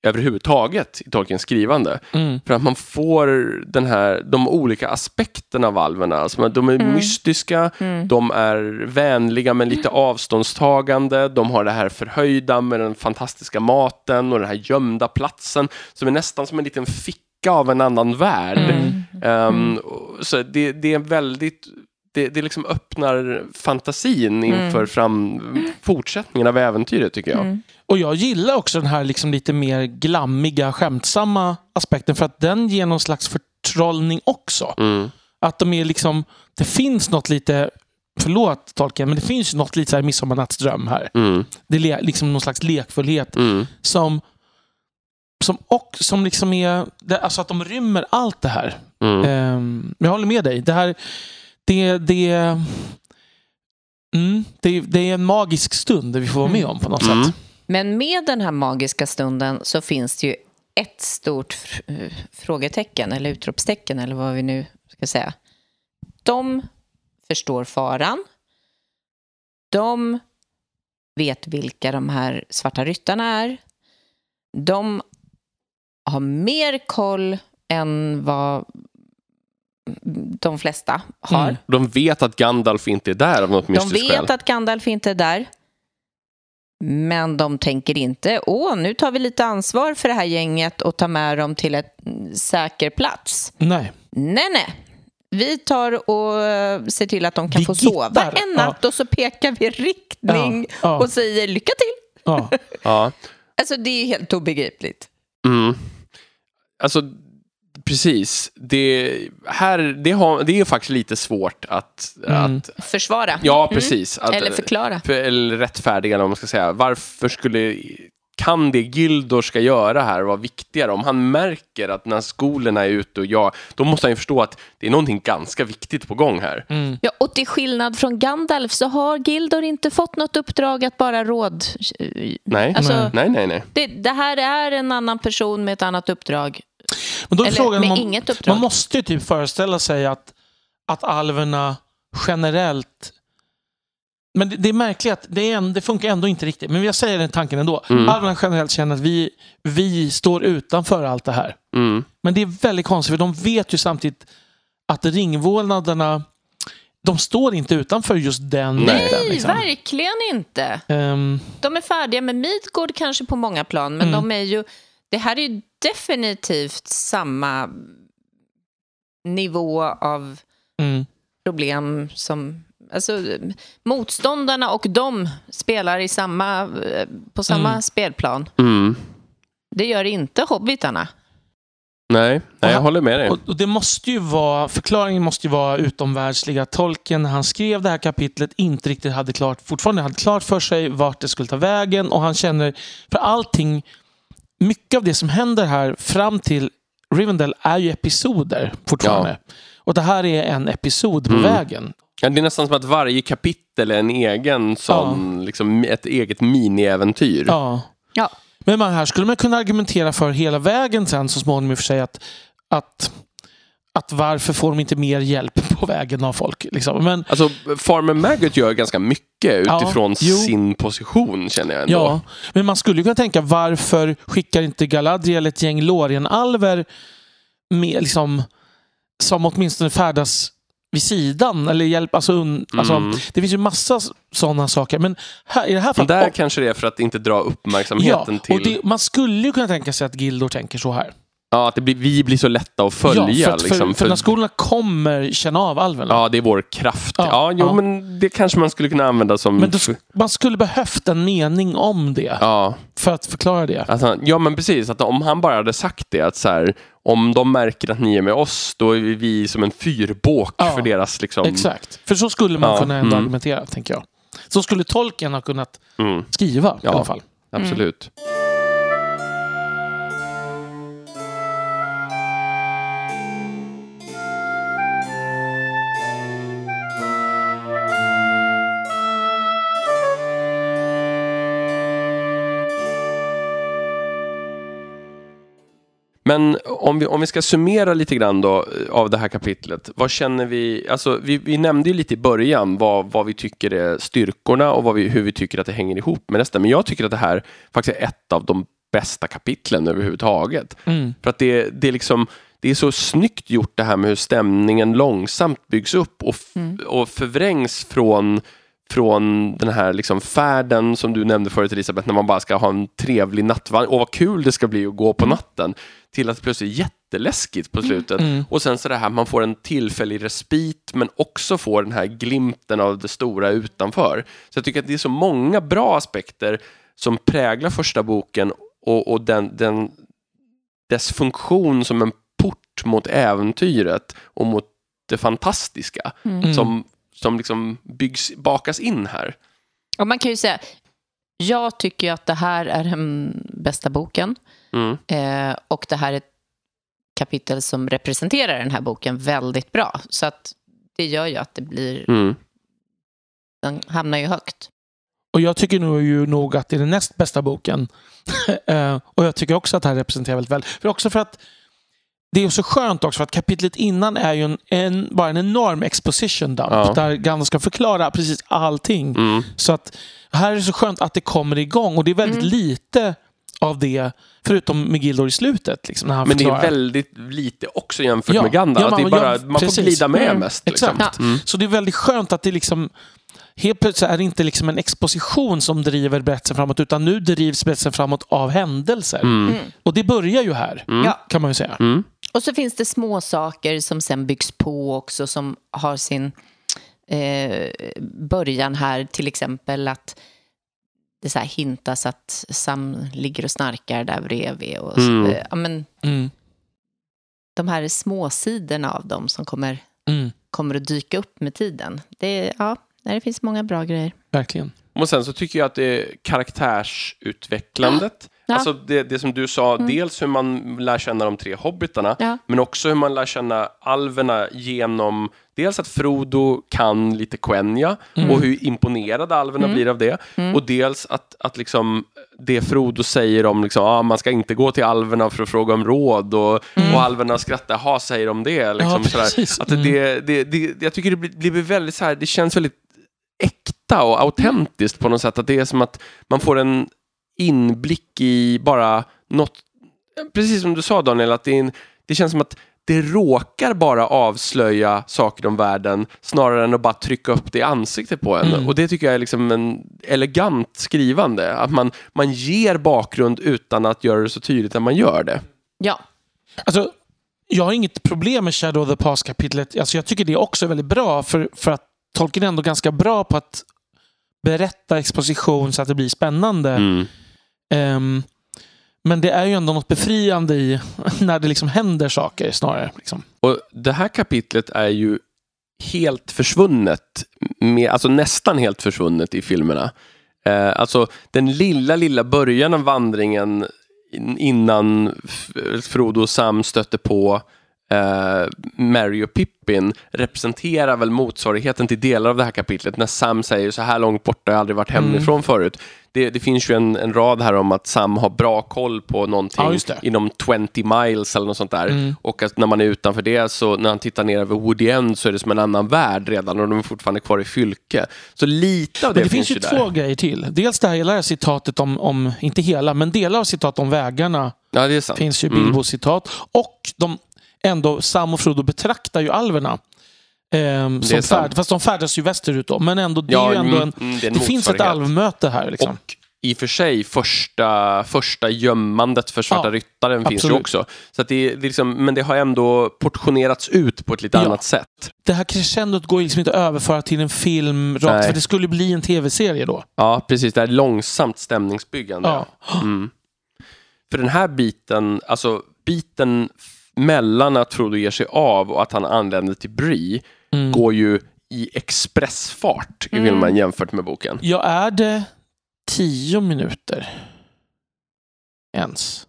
överhuvudtaget i Tolkiens skrivande. Mm. För att man får den här, de olika aspekterna av alverna. Alltså, de är Mm. mystiska, Mm. de är vänliga men lite avståndstagande. De har det här förhöjda med den fantastiska maten och den här gömda platsen som är nästan som en liten ficka av en annan värld. Och så det, det är väldigt det, det liksom öppnar fantasin inför Mm. fram, fortsättningen av äventyret tycker jag. Mm. Och jag gillar också den här liksom lite mer glammiga, skämtsamma aspekten för att den ger någon slags förtrollning också. Mm. Att de är liksom, det finns något lite, förlåt Tolkien, men det finns något lite så här midsommarnattsdröm här. Mm. Det är le, liksom någon slags lekfullhet Mm. som, som, och, som liksom är, det, alltså att de rymmer allt det här. Mm. Men jag håller med dig. Det här, det, det, mm, det, det är en magisk stund det vi får vara med om på något Mm. sätt. Men med den här magiska stunden så finns det ju ett stort fr- frågetecken eller utropstecken eller vad vi nu ska säga. De förstår faran. De vet vilka de här svarta ryttarna är. De har mer koll än vad de flesta har. Mm. De vet att Gandalf inte är där av något De mystiskt skäl. vet att Gandalf inte är där. Men de tänker inte, åh, nu tar vi lite ansvar för det här gänget och tar med dem till ett mm, säker plats. Nej. Nej, nej. Vi tar och eh, ser till att de kan Vi få sova gittar. en natt och så pekar vi riktning Ja, ja. och säger lycka till. Ja. Ja. (laughs) Alltså, det är helt obegripligt. Mm. Alltså, precis. Det, här, det, har, det är faktiskt lite svårt att... Mm. att Försvara. ja, precis. Att, Eller förklara. för, eller rättfärdiga, eller vad man ska säga. Varför skulle... Kan det Gildor ska göra här vara viktigare? Om han märker att när skolorna är ute och jag, då måste han ju förstå att det är någonting ganska viktigt på gång här. Mm. Ja, och till skillnad från Gandalf så har Gildor inte fått något uppdrag att bara råd... Nej, Alltså- nej, nej, nej. Det, det här är en annan person med ett annat uppdrag. Men då är Eller frågan, man, inget uppdrag. man måste ju typ föreställa sig att, att alverna generellt men det, det är märkligt att det, är en, det funkar ändå inte riktigt. Men jag säger den tanken ändå. Mm. Alverna generellt känner att vi, vi står utanför allt det här. Mm. Men det är väldigt konstigt för de vet ju samtidigt att ringvålnaderna de står inte utanför just den Nej. biten. Nej, Liksom. verkligen inte. Ehm, De är färdiga med Midgård kanske på många plan, men Mm. de är ju... Det här är ju definitivt samma nivå av mm, problem som... Alltså, motståndarna och de spelar i samma, på samma Mm. spelplan. Mm. Det gör inte hobbitarna. Nej, nej, jag håller med dig. och, och det måste ju vara, förklaringen måste ju vara utomvärldsliga. Tolkien när han skrev det här kapitlet inte riktigt hade klart, fortfarande hade klart för sig vart det skulle ta vägen och han känner, för allting, mycket av det som händer här fram till Rivendell är ju episoder fortfarande. Och det här är en episod på Mm. vägen. Ja, det är nästan som att varje kapitel är en egen sån, liksom, ett eget miniäventyr. Ja. Ja. Men man, här skulle man kunna argumentera för hela vägen sen så småningom i och för sig att, att, att varför får de inte mer hjälp på vägen av folk? Liksom. Men Alltså, Farmer Maggot gör ganska mycket Ja, utifrån jo. sin position, känner jag ändå. Ja, men man skulle ju kunna tänka varför skickar inte Galadriel ett gäng Lorien-alver med, liksom, som åtminstone färdas vid sidan? Eller hjälp, alltså, un, alltså, Mm. det finns ju massa sådana saker. Men här, i det här fallet... där och- kanske det är för att inte dra ja, uppmärksamheten till... och det, man skulle ju kunna tänka sig att Gildor tänker så här. Ja, att det blir, vi blir så lätta att följa. ja, för, att, liksom, för, för när skolorna kommer känna av alverna. Ja, det är vår kraft. Ja, Ja, jo, ja. men det kanske man skulle kunna använda som... Men då, man skulle behövt en mening om det Ja, för att förklara det. alltså, ja, men precis. Att om han bara hade sagt det, att så här, om de märker att ni är med oss, då är vi som en fyrbåk Ja, för deras... Liksom, Exakt. För så skulle man kunna ändå mm. argumentera, tänker jag. Så skulle tolken ha kunnat Mm, skriva i Ja. alla fall. absolut. Men om vi, om vi ska summera lite grann då eh, av det här kapitlet. Vad känner vi? Alltså, vi, vi nämnde ju lite i början vad, vad vi tycker är styrkorna och vad vi, hur vi tycker att det hänger ihop med resten. Men jag tycker att det här faktiskt är ett av de bästa kapitlen överhuvudtaget. Mm. För att det, det, är liksom, det är så snyggt gjort det här med hur stämningen långsamt byggs upp och, Mm. och förvrängs från, från den här liksom färden som du nämnde förut Elisabeth, när man bara ska ha en trevlig nattvandring. Och vad kul det ska bli att gå på natten. Till att plötsligt jätteläskigt på slutet. Mm. Och sen så det här, man får en tillfällig respit men också får den här glimten av det stora utanför. Så jag tycker att det är så många bra aspekter som präglar första boken och, och den, den, dess funktion som en port mot äventyret och mot det fantastiska Mm. som, som liksom byggs, bakas in här. Och man kan ju säga, jag tycker ju att det här är den bästa boken. Mm. Eh, och det här är ett kapitel som representerar den här boken väldigt bra. Så att det gör ju att det blir, Mm. den hamnar ju högt. Och jag tycker nog, ju nog att det är den näst bästa boken. (laughs) Eh, och jag tycker också att det här representerar väldigt väl. För också för att det är så skönt också för att kapitlet innan är ju en, en, bara en enorm exposition dump Ja. där Gandalf ska förklara precis allting. Mm. Så att här är det så skönt att det kommer igång och det är väldigt Mm. lite av det förutom med Gildor i slutet. Liksom, när han Men det är väldigt lite också jämfört Ja. med Gandalf. Ja, att det är man- bara, ja, man får glida med Mm. mest. Liksom. Exakt. Mm. Så det är väldigt skönt att det liksom Helt plötsligt är det inte liksom en exposition som driver berättelsen framåt utan nu drivs berättelsen framåt av händelser. Mm. Mm. Och det börjar ju här, Mm. Kan man ju säga. Mm. Och så finns det små saker som sen byggs på också som har sin eh, början här. Till exempel att det så här hintas att Sam ligger och snarkar där bredvid. Och så, Mm. eh, ja, men, Mm. de här småsidorna av dem som kommer, Mm. kommer att dyka upp med tiden. Det, ja, det finns många bra grejer. Verkligen. Och sen så tycker jag att det är karaktärsutvecklandet. Ja. Alltså det, det som du sa, Mm. dels hur man lär känna de tre hobbitarna, Ja. men också hur man lär känna alverna genom dels att Frodo kan lite Quenya Mm. och hur imponerade alverna Mm. blir av det. Mm. Och dels att, att liksom det Frodo säger om liksom, ah, man ska inte gå till alverna för att fråga om råd och, Mm. och alverna skrattar, ha säger de det. Liksom, Ja, sådär. precis. Att Mm. det, det, det, jag tycker det blir, det blir väldigt så här, det känns väldigt äkta och autentiskt på något sätt. Att det är som att man får en inblick i bara något, precis som du sa Daniel, att det, är en, det känns som att det råkar bara avslöja saker om världen snarare än att bara trycka upp det i ansiktet på en. Mm. Och det tycker jag är liksom en elegant skrivande. Att man, man ger bakgrund utan att göra det så tydligt att man gör det. Ja, Alltså, jag har inget problem med Shadow of the Past-kapitlet. Alltså, jag tycker det också är väldigt bra, för, för att Tolkien är ändå ganska bra på att berätta exposition så att det blir spännande. Mm. Ehm, men det är ju ändå något befriande i (laughs) när det liksom händer saker snarare. Liksom. Och det här kapitlet är ju helt försvunnet, med, alltså nästan helt försvunnet i filmerna. Eh, alltså den lilla, lilla början av vandringen in- innan Frodo och Sam stötte på eh, Mary och Pippin representerar väl motsvarigheten till delar av det här kapitlet när Sam säger så här långt borta har jag aldrig varit hemifrån förut. Det, det finns ju en, en rad här om att Sam har bra koll på någonting Ja, inom 20 miles eller något sånt där. Och att när man är utanför det, så när han tittar ner över Woody End så är det som en annan värld redan och de är fortfarande kvar i Fylke. Så lite av det, Men det finns ju ju två där. grejer till. Dels det här hela citatet om, om, inte hela, men delar av citatet om vägarna Ja, finns ju Mm. Bilbo-citat. Och de ändå, Sam och Frodo betraktar ju alverna. Ehm, som färd, fast de färdas ju västerut då. Men ändå, det, Ja, ju ändå mm, en, mm, det en det finns ett alvmöte här. Liksom. Och i och för sig, första, första gömmandet för Svarta Ja, Ryttaren finns ju absolut. också. Så det, det är liksom, men det har ändå portionerats ut på ett lite Ja. annat sätt. det här crescendot går liksom inte att överföra till en film rakt, Nej. för det skulle bli en tv-serie då. Ja, precis. Det här långsamt stämningsbyggande. Ja. Mm. För den här biten, alltså biten mellan att Frodo ger sig av och att han anländer till Bree Mm. går ju i expressfart i filmen jämfört med boken. Ja, är det tio minuter ens?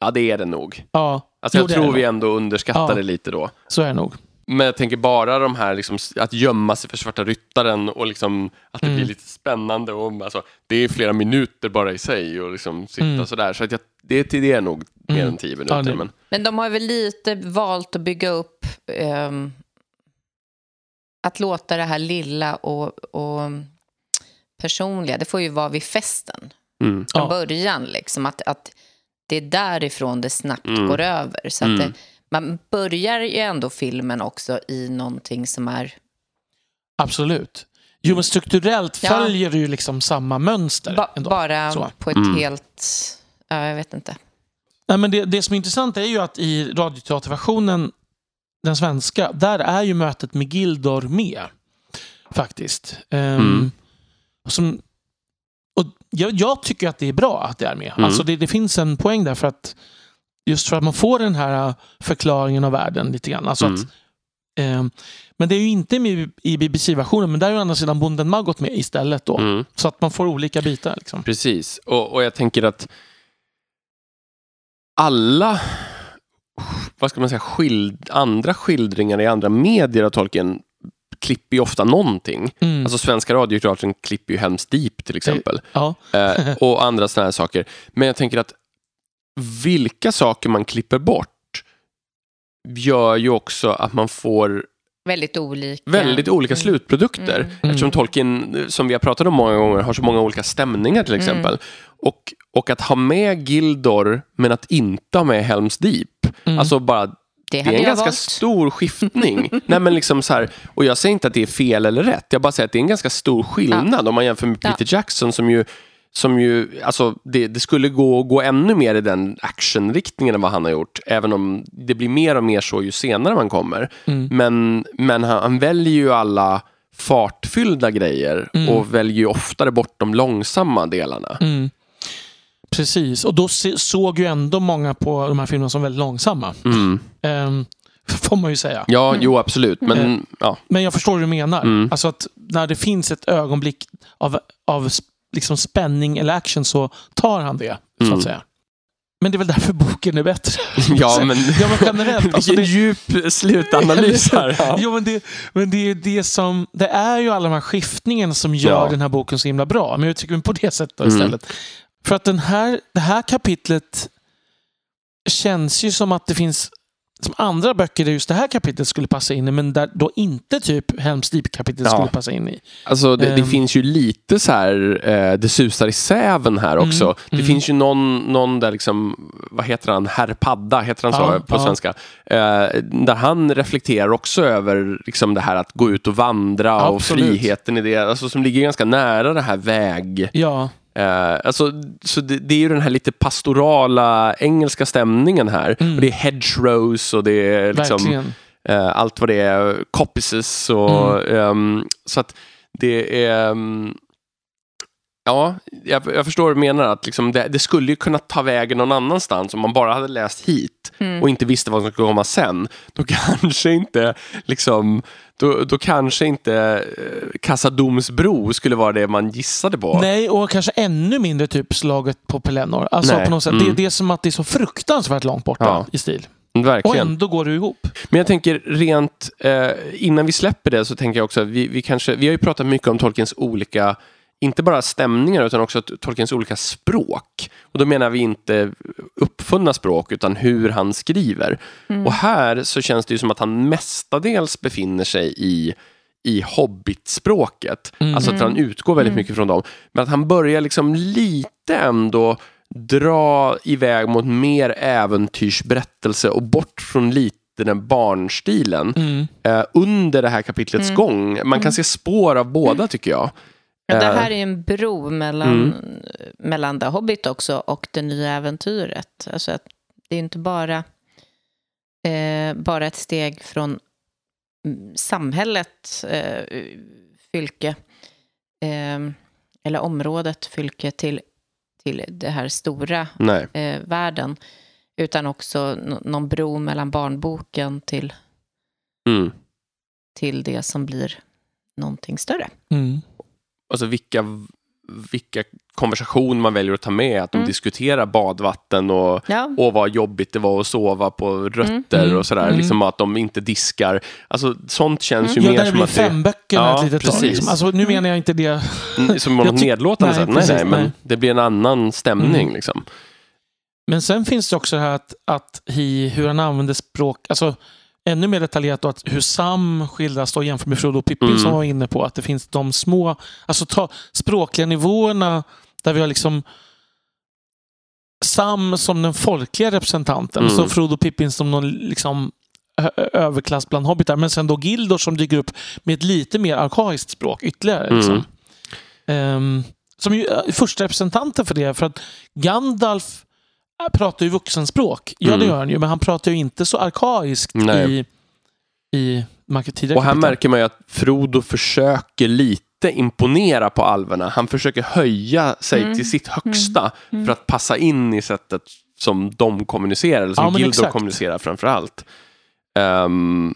Ja, det är det nog. Ja, Alltså, Jo, jag tror vi ändå underskattar Ja. det lite då. så är det nog. Men jag tänker bara de här, liksom, att gömma sig för Svarta Ryttaren och liksom, att det Mm. blir lite spännande. Och, alltså, det är flera minuter bara i sig och liksom sitta Mm. sådär. Så att jag, det, det är nog mer Mm. än tio minuter. Ja, men, men de har väl lite valt att bygga upp ehm, att låta det här lilla och, och personliga, det får ju vara vid festen mm. från Ja. början. Liksom, att, att det är därifrån det snabbt Mm. går över. Så Mm. det, man börjar ju ändå filmen också i någonting som är... Absolut. Jo, men strukturellt Ja. följer det ju liksom samma mönster. Ba, ändå. bara Så. på ett Mm. helt... Ja, jag vet inte. Nej, men det, det som är intressant är ju att i radioteaterversionen, den svenska, där är ju mötet med Gildor med. Faktiskt. Ehm, Mm. som, och jag, jag tycker att det är bra att det är med. Mm. Alltså det, det finns en poäng där för att just för att man får den här förklaringen av världen lite grann. Alltså Mm. att, ehm, men det är ju inte med i BBC-versionen, men där är ju andra sidan Bonden Maggot med istället då. Mm. Så att man får olika bitar. Liksom. Precis, och, och jag tänker att alla vad ska man säga, skild, andra skildringar i andra medier av Tolkien klipper ju ofta någonting. Mm. Alltså Svenska radioteatern klipper ju Helms Deep till exempel. ja. Eh, och andra sådana här saker. Men jag tänker att vilka saker man klipper bort gör ju också att man får Väldigt olika. väldigt olika Mm. slutprodukter. Mm. Eftersom Tolkien, som vi har pratat om många gånger, har så många olika stämningar till exempel. Och, och att ha med Gildor, men att inte ha med Helms Deep. Mm. Alltså bara, Det det är en ganska valt. stor skiftning. (laughs) Nej, men liksom så här, och jag säger inte att det är fel eller rätt, jag bara säger att det är en ganska stor skillnad om man jämför med Ja. Peter Jackson som ju som ju, alltså det, det skulle gå, gå ännu mer i den actionriktningen än vad han har gjort. Även om det blir mer och mer så ju senare man kommer. Mm. Men, men han, han väljer ju alla fartfyllda grejer Mm. och väljer ju oftare bort de långsamma delarna. Mm. Precis, och då såg ju ändå många på de här filmerna som väldigt långsamma. Mm. Ehm, (laughs) får man ju säga. Ja, jo absolut. Men ja. Men jag förstår hur du menar. Mm. Alltså att när det finns ett ögonblick av, av liksom spänning eller action så tar han det, så Mm. att säga. Men det är väl därför boken är bättre. (laughs) Ja, men, ja, men generellt. (laughs) Alltså det, djup slutanalys (laughs) här. Ja. Jo, men det, men det är det som... Det är ju alla de här skiftningarna som gör Ja. den här boken så himla bra. Men jag tycker på det sättet Mm. istället. För att den här, det här kapitlet känns ju som att det finns som andra böcker där just det här kapitlet skulle passa in i, men där då inte typ Helms Deep-kapitlet Ja. skulle passa in i. Alltså det, det Ehm. finns ju lite så här, eh, det susar i säven här också. Mm, Det mm. finns ju någon, någon där liksom, vad heter han, Herr Padda, heter han så Ja, på ja. svenska? Eh, där han reflekterar också över liksom det här att gå ut och vandra och Absolut. friheten i det, alltså som ligger ganska nära det här väg. Ja, Eh, alltså, så det, det är ju den här lite pastorala engelska stämningen här. Mm. Och det är hedgerows och det är liksom eh, allt vad det är, coppices och ehm, så att det är ehm, Ja, jag, jag förstår vad du menar. Att liksom det, det skulle ju kunna ta vägen någon annanstans om man bara hade läst hit Mm. och inte visste vad som skulle komma sen. Då (laughs) kanske inte liksom, då, då kanske inte eh, Kassadomsbro skulle vara det man gissade på. Nej, och kanske ännu mindre typ slaget på Pelennor. Alltså Nej, på något sätt, mm. det, det är som att det är så fruktansvärt långt borta Ja. i stil. Och Verkligen. ändå går det ihop. Men jag tänker rent, eh, innan vi släpper det så tänker jag också att vi, vi kanske, vi har ju pratat mycket om Tolkiens olika, inte bara stämningar utan också Tolkiens olika språk. Och då menar vi inte uppfunna språk utan hur han skriver. Och här så känns det ju som att han mestadels befinner sig i i hobbitspråket. Mm. Alltså att han utgår väldigt mycket från dem. Men att han börjar liksom lite ändå dra iväg mot mer äventyrsberättelse och bort från lite den barnstilen Mm. eh, under det här kapitlets gång. Man kan se spår av båda tycker jag. Men det Eh, här är en bro mellan, mellan The Hobbit också och det nya äventyret. Alltså att det är inte bara, eh, bara ett steg från mm, samhället, eh, fylke, eh, eller området fylke till, till det här stora eh, världen. Utan också nå- någon bro mellan barnboken till, Mm. till det som blir någonting större. Mm. Alltså vilka, vilka konversation man väljer att ta med. Att de Mm. diskuterar badvatten och Ja, och vad jobbigt det var att sova på rötter Mm. och sådär. Mm. Liksom att de inte diskar. Alltså sånt känns Mm. ju Ja, mer där det som blir att fem böcker Ja, ett litet tag. precis. Liksom. Alltså, nu menar jag inte det. det, som något nedlåtande nej, sätt. Nej, nej, men nej. det blir en annan stämning Mm. liksom. Men sen finns det också det här att, att i hur han använder språk, alltså ännu mer detaljerat då att hur Sam skildras då jämfört med Frodo och Pippin Mm. som var inne på. Att det finns de små, alltså ta språkliga nivåerna där vi har liksom Sam som den folkliga representanten Mm. så Frodo och Pippin som någon liksom överklass bland hobbitar. Men sen då Gildor som dyker upp med ett lite mer arkaiskt språk ytterligare. Mm. Liksom. Ehm, som ju är första representanten för det. För att Gandalf äh, pratar ju vuxenspråk. Ja, det Mm. gör han ju. Men han pratar ju inte så arkaiskt Nej. i, i tidigare Och här kapitlen. märker man ju att Frodo försöker lite imponera på alverna. Han försöker höja sig Mm. till sitt högsta för att passa in i sättet som de kommunicerar, eller som Ja, Gildor exakt. kommunicerar framför allt. Ehm,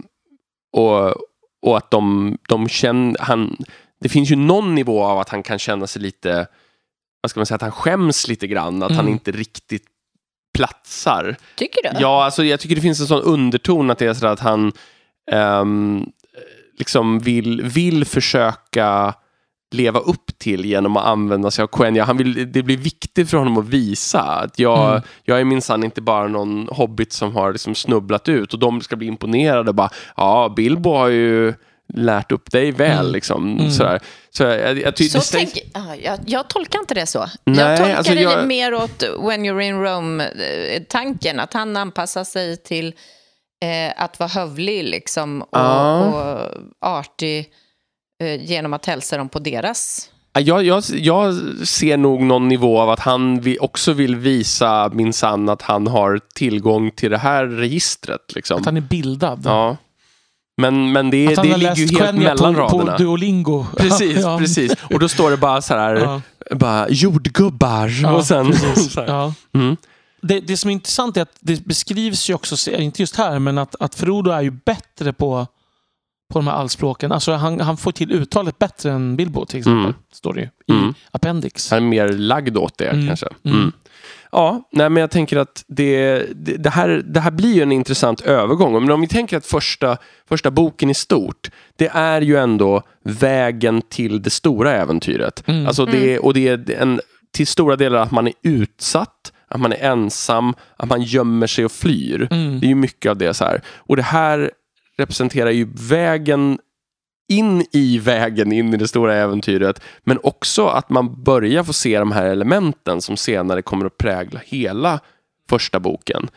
och, och att de, de känner, han, det finns ju någon nivå av att han kan känna sig lite, vad ska man säga, att han skäms lite grann, att han Mm. inte riktigt platsar. tycker du? Ja, alltså jag tycker det finns en sån underton att det är så att han ehm, liksom vill, vill försöka leva upp till genom att använda sig av Quenya. Han vill, det blir viktigt för honom att visa att jag, Mm. jag är minsann inte bara någon hobbit som har liksom snubblat ut och de ska bli imponerade och bara ja, Bilbo har ju lärt upp dig väl Mm. liksom. Mm. Sådär. Så jag, jag tycker Så det tänk, ah, jag, jag tolkar inte det så. Nej, jag tolkar alltså det jag- mer åt When you're in Rome-tanken. Att han anpassar sig till eh, att vara hövlig liksom, och, Ja. och artig eh, genom att hälsa dem på deras... Ja, Jag, jag, jag ser nog någon nivå av att han också vill visa minsann att han har tillgång till det här registret. Liksom. Att han är bildad. Ja. Men, men det, det ligger ju helt mellan på, raderna. på Duolingo. (laughs) Precis, Ja. precis. Och då står det bara så här, Ja. bara jordgubbar Ja, och sen... Mm. Det, det som är intressant är att det beskrivs ju också, inte just här, men att, att Frodo är ju bättre på, på de här allspråken. Alltså han, han får till uttalet bättre än Bilbo till exempel. Mm. Står det ju i Mm. Appendix. Han är mer lagd åt det Mm. kanske. Mm. Mm. Ja, nej, men jag tänker att det, det, det, här, det här blir ju en intressant övergång. Men om vi tänker att första, första boken i stort, det är ju ändå vägen till det stora äventyret. Mm. Alltså det, och det är en, till stora delar att man är utsatt, att man är ensam, att man gömmer sig och flyr. Mm. Det är ju mycket av det så här. Och det här representerar ju vägen in i vägen in i det stora äventyret. Men också att man börjar få se de här elementen som senare kommer att prägla hela första boken.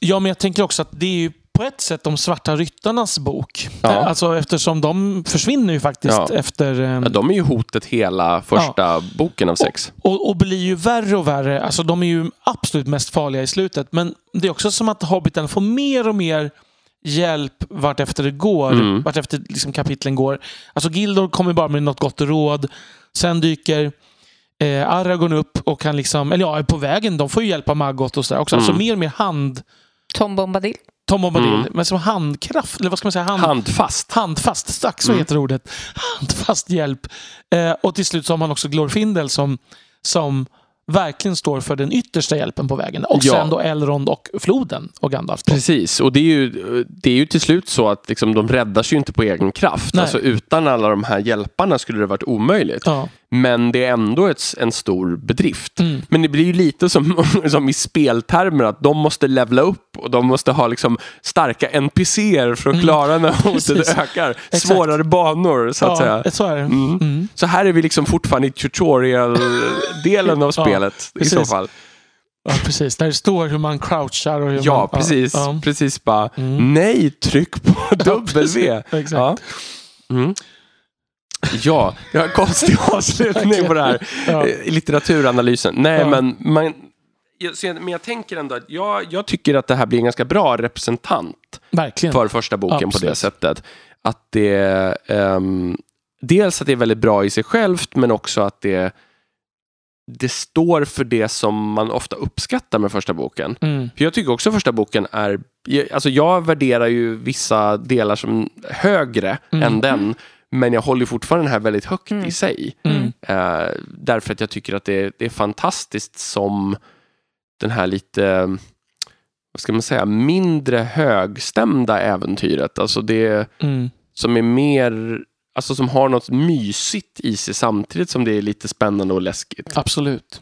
Ja, men jag tänker också att det är ju på ett sätt de svarta ryttarnas bok. Ja. Alltså eftersom de försvinner ju faktiskt Ja. efter... eh, Ja, de är ju hotet hela första boken av sex. Och, och blir ju värre och värre. Alltså de är ju absolut mest farliga i slutet. Men det är också som att Hobbiten får mer och mer hjälp vart efter det går. Mm. Vart efter liksom, kapitlen går. Alltså Gildor kommer bara med något gott råd. Sen dyker eh, Aragorn upp och kan liksom, eller ja, är på vägen. De får ju hjälp av Maggot och sådär också. Alltså Mm. mer och mer hand... Tom Bombadil. Tom Bombadil. Mm. Men som handkraft, eller vad ska man säga? Hand, Handfast. handfast. Tack, så Mm. heter ordet. (laughs) Handfast hjälp. Eh, och till slut så har man också Glorfindel som, som verkligen står för den yttersta hjälpen på vägen. Och Ja. sen då Elrond och floden och Gandalf. Då. Precis, och det är ju, det är ju till slut så att liksom, de räddas ju inte på egen kraft. Nej. Alltså, utan alla de här hjälparna skulle det varit omöjligt. Ja. Men det är ändå ett, en stor bedrift. Mm. Men det blir ju lite som, (laughs) som i speltermer att de måste levla upp och de måste ha liksom starka NPCer för att Mm. klara när (laughs) hotet Precis. ökar. Exakt. Svårare banor så att säga. ja, så är det. Mm. Mm. Så här är vi liksom fortfarande i tutorial-delen av (laughs) Ja, spelet i så precis. fall. Ja, precis. Där det står hur man crouchar och hur Ja, man... precis. Ja, Precis bara, Mm. nej, tryck på W. precis. Exakt. Ja. Ja, det var en konstig (laughs) avslutning på det här. Ja. Eh, Litteraturanalysen. Nej, Ja. men, man, jag, men jag tänker ändå att jag, jag tycker att det här blir en ganska bra representant Verkligen. för första boken på Absolut. det sättet. Att det, ehm, dels att det är väldigt bra i sig självt, men också att det, det står för det som man ofta uppskattar med första boken. Mm. För jag tycker också första boken är, alltså jag värderar ju vissa delar som högre Mm. än den, men jag håller fortfarande den här väldigt högt Mm. i sig. Mm. Eh, därför att jag tycker att det, det är fantastiskt som den här lite, vad ska man säga, mindre högstämda äventyret. Alltså det Mm. som är mer, alltså som har något mysigt i sig samtidigt som det är lite spännande och läskigt. Absolut.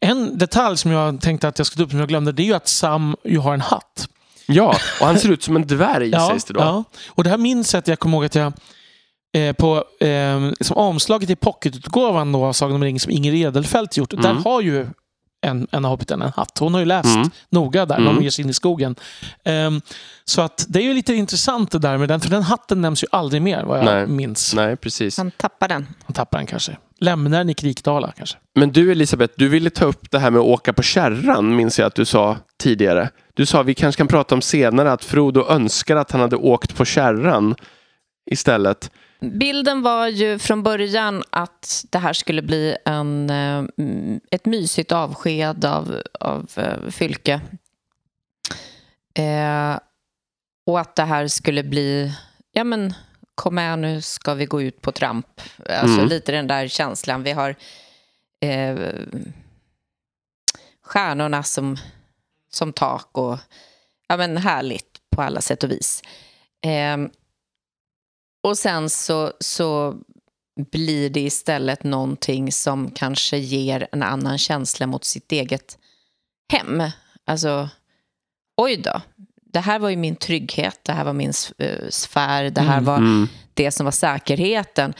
En detalj som jag tänkte att jag skulle ta upp som jag glömde, det är ju att Sam ju har en hatt. Ja, och han ser ut som en dvärg Ja, sägs det då. ja. Och det här minns jag att jag kommer ihåg att jag eh, på eh, liksom omslaget i pocketutgåvan då av Sagan om ringen som Inger Edelfelt gjort. Där Mm. har ju en, en av hobbiten en hatt. Hon har ju läst Mm. noga där när Mm. de ger sig in i skogen. Ehm, så att det är ju lite intressant det där med den, för den hatten nämns ju aldrig mer vad jag Nej. minns. Nej, precis. Han tappar den. Han tappar den kanske. Lämnar den i Krikdala kanske. Men du Elisabeth, du ville ta upp det här med att åka på kärran, minns jag att du sa tidigare. Du sa vi kanske kan prata om senare att Frodo önskar att han hade åkt på kärran istället. Bilden var ju från början att det här skulle bli en, eh, ett mysigt avsked av, av eh, Fylke. Eh, och att det här skulle bli, ja men kom med nu ska vi gå ut på tramp. Alltså Mm. lite den där känslan. Vi har eh, stjärnorna som, som tak och ja men härligt på alla sätt och vis. Eh, och sen så, så blir det istället någonting som kanske ger en annan känsla mot sitt eget hem. Alltså, oj då. Det här var ju min trygghet, det här var min eh, sfär, det här Mm, var Mm. det som var säkerheten.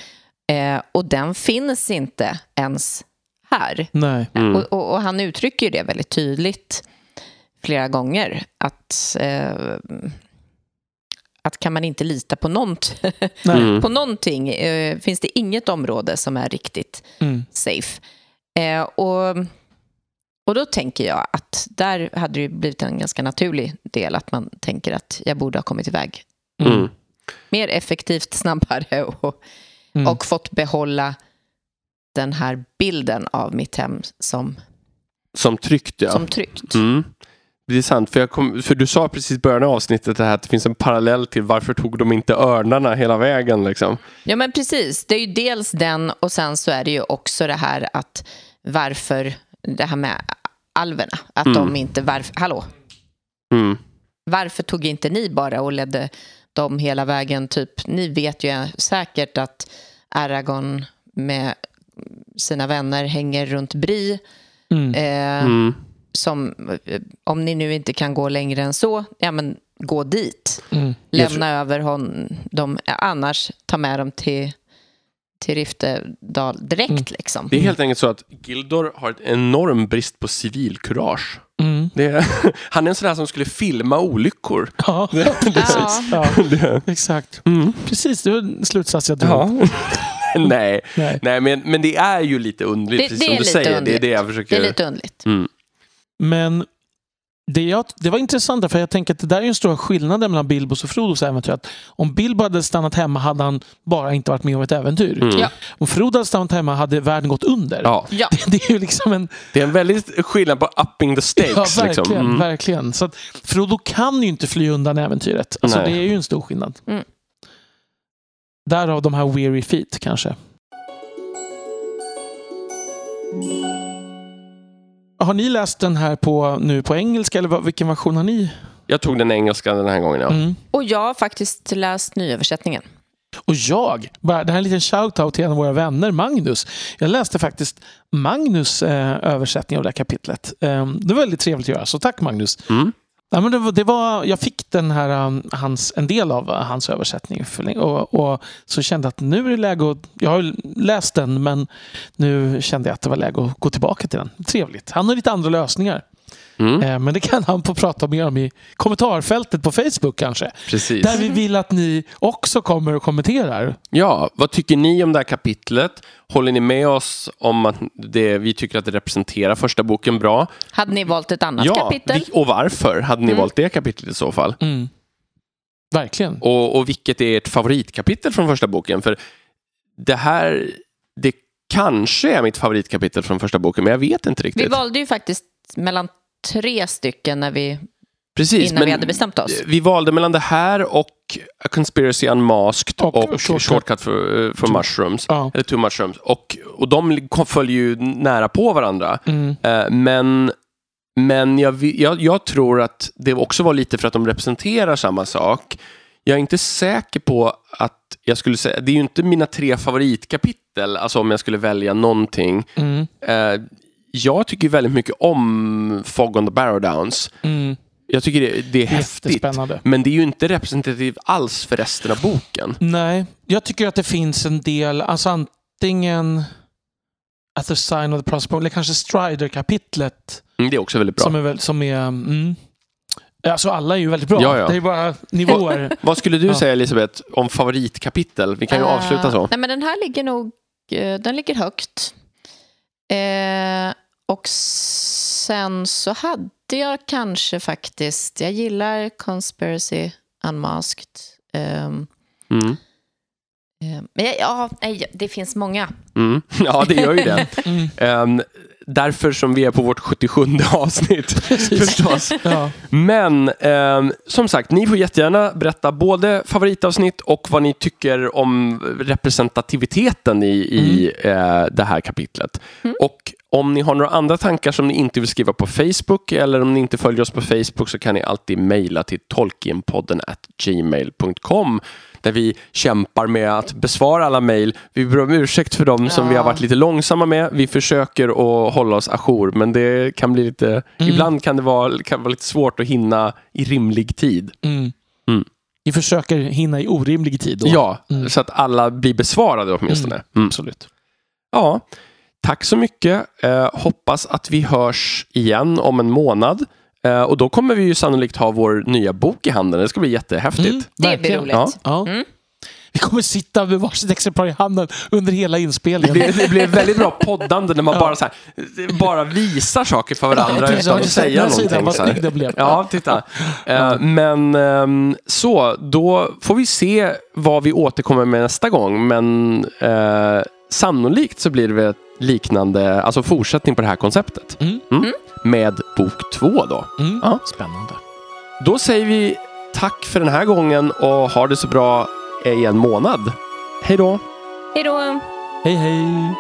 Eh, och den finns inte ens här. Nej. Mm. Och, och, och han uttrycker ju det väldigt tydligt flera gånger. Att, eh, att kan man inte lita på, något, (laughs) Nej. Mm. på någonting eh, finns det inget område som är riktigt Mm. safe. Eh, och, och då tänker jag att där hade det ju blivit en ganska naturlig del att man tänker att jag borde ha kommit iväg Mm. Mm. mer effektivt, (laughs) snabbare och, Mm. och fått behålla den här bilden av mitt hem som, Som tryckt ja. som tryggt. Mm. Det är sant, för, jag kom, för du sa precis i början av avsnittet det här att det finns en parallell till varför tog de inte örnarna hela vägen liksom. Ja, men precis. Det är ju dels den och sen så är det ju också det här att varför, det här med alverna, att Mm. de inte, varför, hallå, Mm. varför tog inte ni bara och ledde dem hela vägen? Typ, ni vet ju säkert att Aragorn med sina vänner hänger runt Bri Mm. Eh, Mm. Som, eh, om ni nu inte kan gå längre än så, ja men gå dit. Mm. Lämna över hon, dem, ja, annars ta med dem till, till Riftedal direkt Mm. liksom. Det är helt enkelt så att Gildor har ett enorm brist på civilkurage. Mm. Det är, (laughs) han är en sån där som skulle filma olyckor. (laughs) (laughs) Ja, Ja. ja, Det- exakt. Mm. Precis, det var en slutsats jag drog. Ja. Nej, Nej. Nej men, men det är ju lite underligt, Det- precis det som du säger. Det är det jag Det försöker... är lite underligt. Men det, jag, det var intressant för jag tänker att det där är ju en stor skillnad mellan Bilbos och Frodos äventyr. Att om Bilbo hade stannat hemma hade han bara inte varit med om ett äventyr. Mm. Ja. Om Frodo hade stannat hemma hade världen gått under. Ja, Ja, Det, det är ju liksom en... det är en väldigt skillnad på upping the stakes. Ja, verkligen. liksom. Mm. verkligen. Så att Frodo kan ju inte fly undan äventyret. Alltså, Nej. det är ju en stor skillnad. Mm. Därav de här weary feet kanske. Har ni läst den här på, nu på engelska eller vilken version har ni? Jag tog den engelska den här gången. Ja. Mm. och jag har faktiskt läst nyöversättningen. Och jag, bara, det här är en liten shout-out till en av våra vänner, Magnus. Jag läste faktiskt Magnus eh, översättning av det här kapitlet. Eh, det var väldigt trevligt att göra, så tack Magnus. Mm. Ja, men det var, det var, jag fick den här, um, hans, en del av uh, hans översättning för och, och så kände jag att nu är det läge att... Jag har ju läst den men nu kände jag att det var läge att gå tillbaka till den. Trevligt. Han har lite andra lösningar. Mm. Eh, men det kan han få prata mer om i kommentarfältet på Facebook kanske. Precis. Där vi vill att ni också kommer och kommenterar. Ja, vad tycker ni om det här kapitlet? Håller ni med oss om att det, vi tycker att det representerar första boken bra? Hade ni valt ett annat ja, kapitel? vi- och varför hade ni Mm. valt det kapitlet i så fall? Mm. Verkligen. Och, och vilket är ert favoritkapitel från första boken? För det här, det kanske är mitt favoritkapitel från första boken, men jag vet inte Vi riktigt. valde ju faktiskt mellan tre stycken när vi, Precis, innan vi hade bestämt oss. vi valde mellan det här och A Conspiracy Unmasked Och och, Shortcut. Shortcut, for, for Mushrooms. Ja. Eller Two Mushrooms. Och, och de följer ju nära på varandra. Mm. Eh, men men jag, jag, jag tror att det också var lite för att de representerar samma sak. Jag är inte säker på att jag skulle säga, det är ju inte mina tre favoritkapitel, alltså om jag skulle välja någonting. Mm. Eh, jag tycker väldigt mycket om Fog on the Barrow Downs. Mm. Jag tycker det, det är häftigt. Men det är ju inte representativt alls för resten av boken. Nej, jag tycker att det finns en del, alltså antingen At the sign of the prosper, eller kanske Strider-kapitlet Mm, det är också väldigt bra. som är, väl, som är mm, Alltså alla är ju väldigt bra. Ja, ja. Det är bara nivåer. (laughs) Vad skulle du Ja. säga Elisabeth om favoritkapitel? Vi kan ju Eh, avsluta så. Nej, men den här ligger nog eh, den ligger högt. Eh, och sen så hade jag kanske faktiskt, jag gillar Conspiracy Unmasked. Ehm, Mm. eh, men jag- ja, det finns många. Mm. (laughs) Ja, det gör ju det. (laughs) Mm. Ehm, därför som vi är på vårt 77 (laughs) avsnitt. Förstås. Ja. Men ehm, som sagt, ni får jättegärna berätta både favoritavsnitt och vad ni tycker om representativiteten i, i eh, det här kapitlet. Mm. Och om ni har några andra tankar som ni inte vill skriva på Facebook eller om ni inte följer oss på Facebook så kan ni alltid mejla till tolkienpodden gmail.com där vi kämpar med att besvara alla mejl. Vi ber om ursäkt för dem som Ja. vi har varit lite långsamma med. Vi försöker att hålla oss ajour men det kan bli lite, Mm. ibland kan det vara, kan vara lite svårt att hinna i rimlig tid. Mm. Mm. Vi försöker hinna i orimlig tid. Då. Ja, Mm. så att alla blir besvarade åtminstone. Mm. Absolut. Ja, tack så mycket. Eh, hoppas att vi hörs igen om en månad. Eh, och då kommer vi ju sannolikt ha vår nya bok i handen. Det ska bli jättehäftigt. Mm, Det blir roligt. Ja. Ja. Mm. Vi kommer sitta med varsitt exemplar i handen under hela Det inspelningen. blir, det blir väldigt bra poddande när man Ja. bara, så här, bara visar saker för varandra Precis, utan ja, att säga någonting. vad Så här. det blev. Ja, titta. Eh, men ehm, så, då får vi se vad vi återkommer med nästa gång. Men eh, sannolikt så blir det liknande, alltså fortsättning på det här konceptet. Mm. Mm. Med bok två då. Mm. Ja. Spännande. Då säger vi tack för den här gången och ha det så bra i en månad. Hej då! Hej då! Hej hej!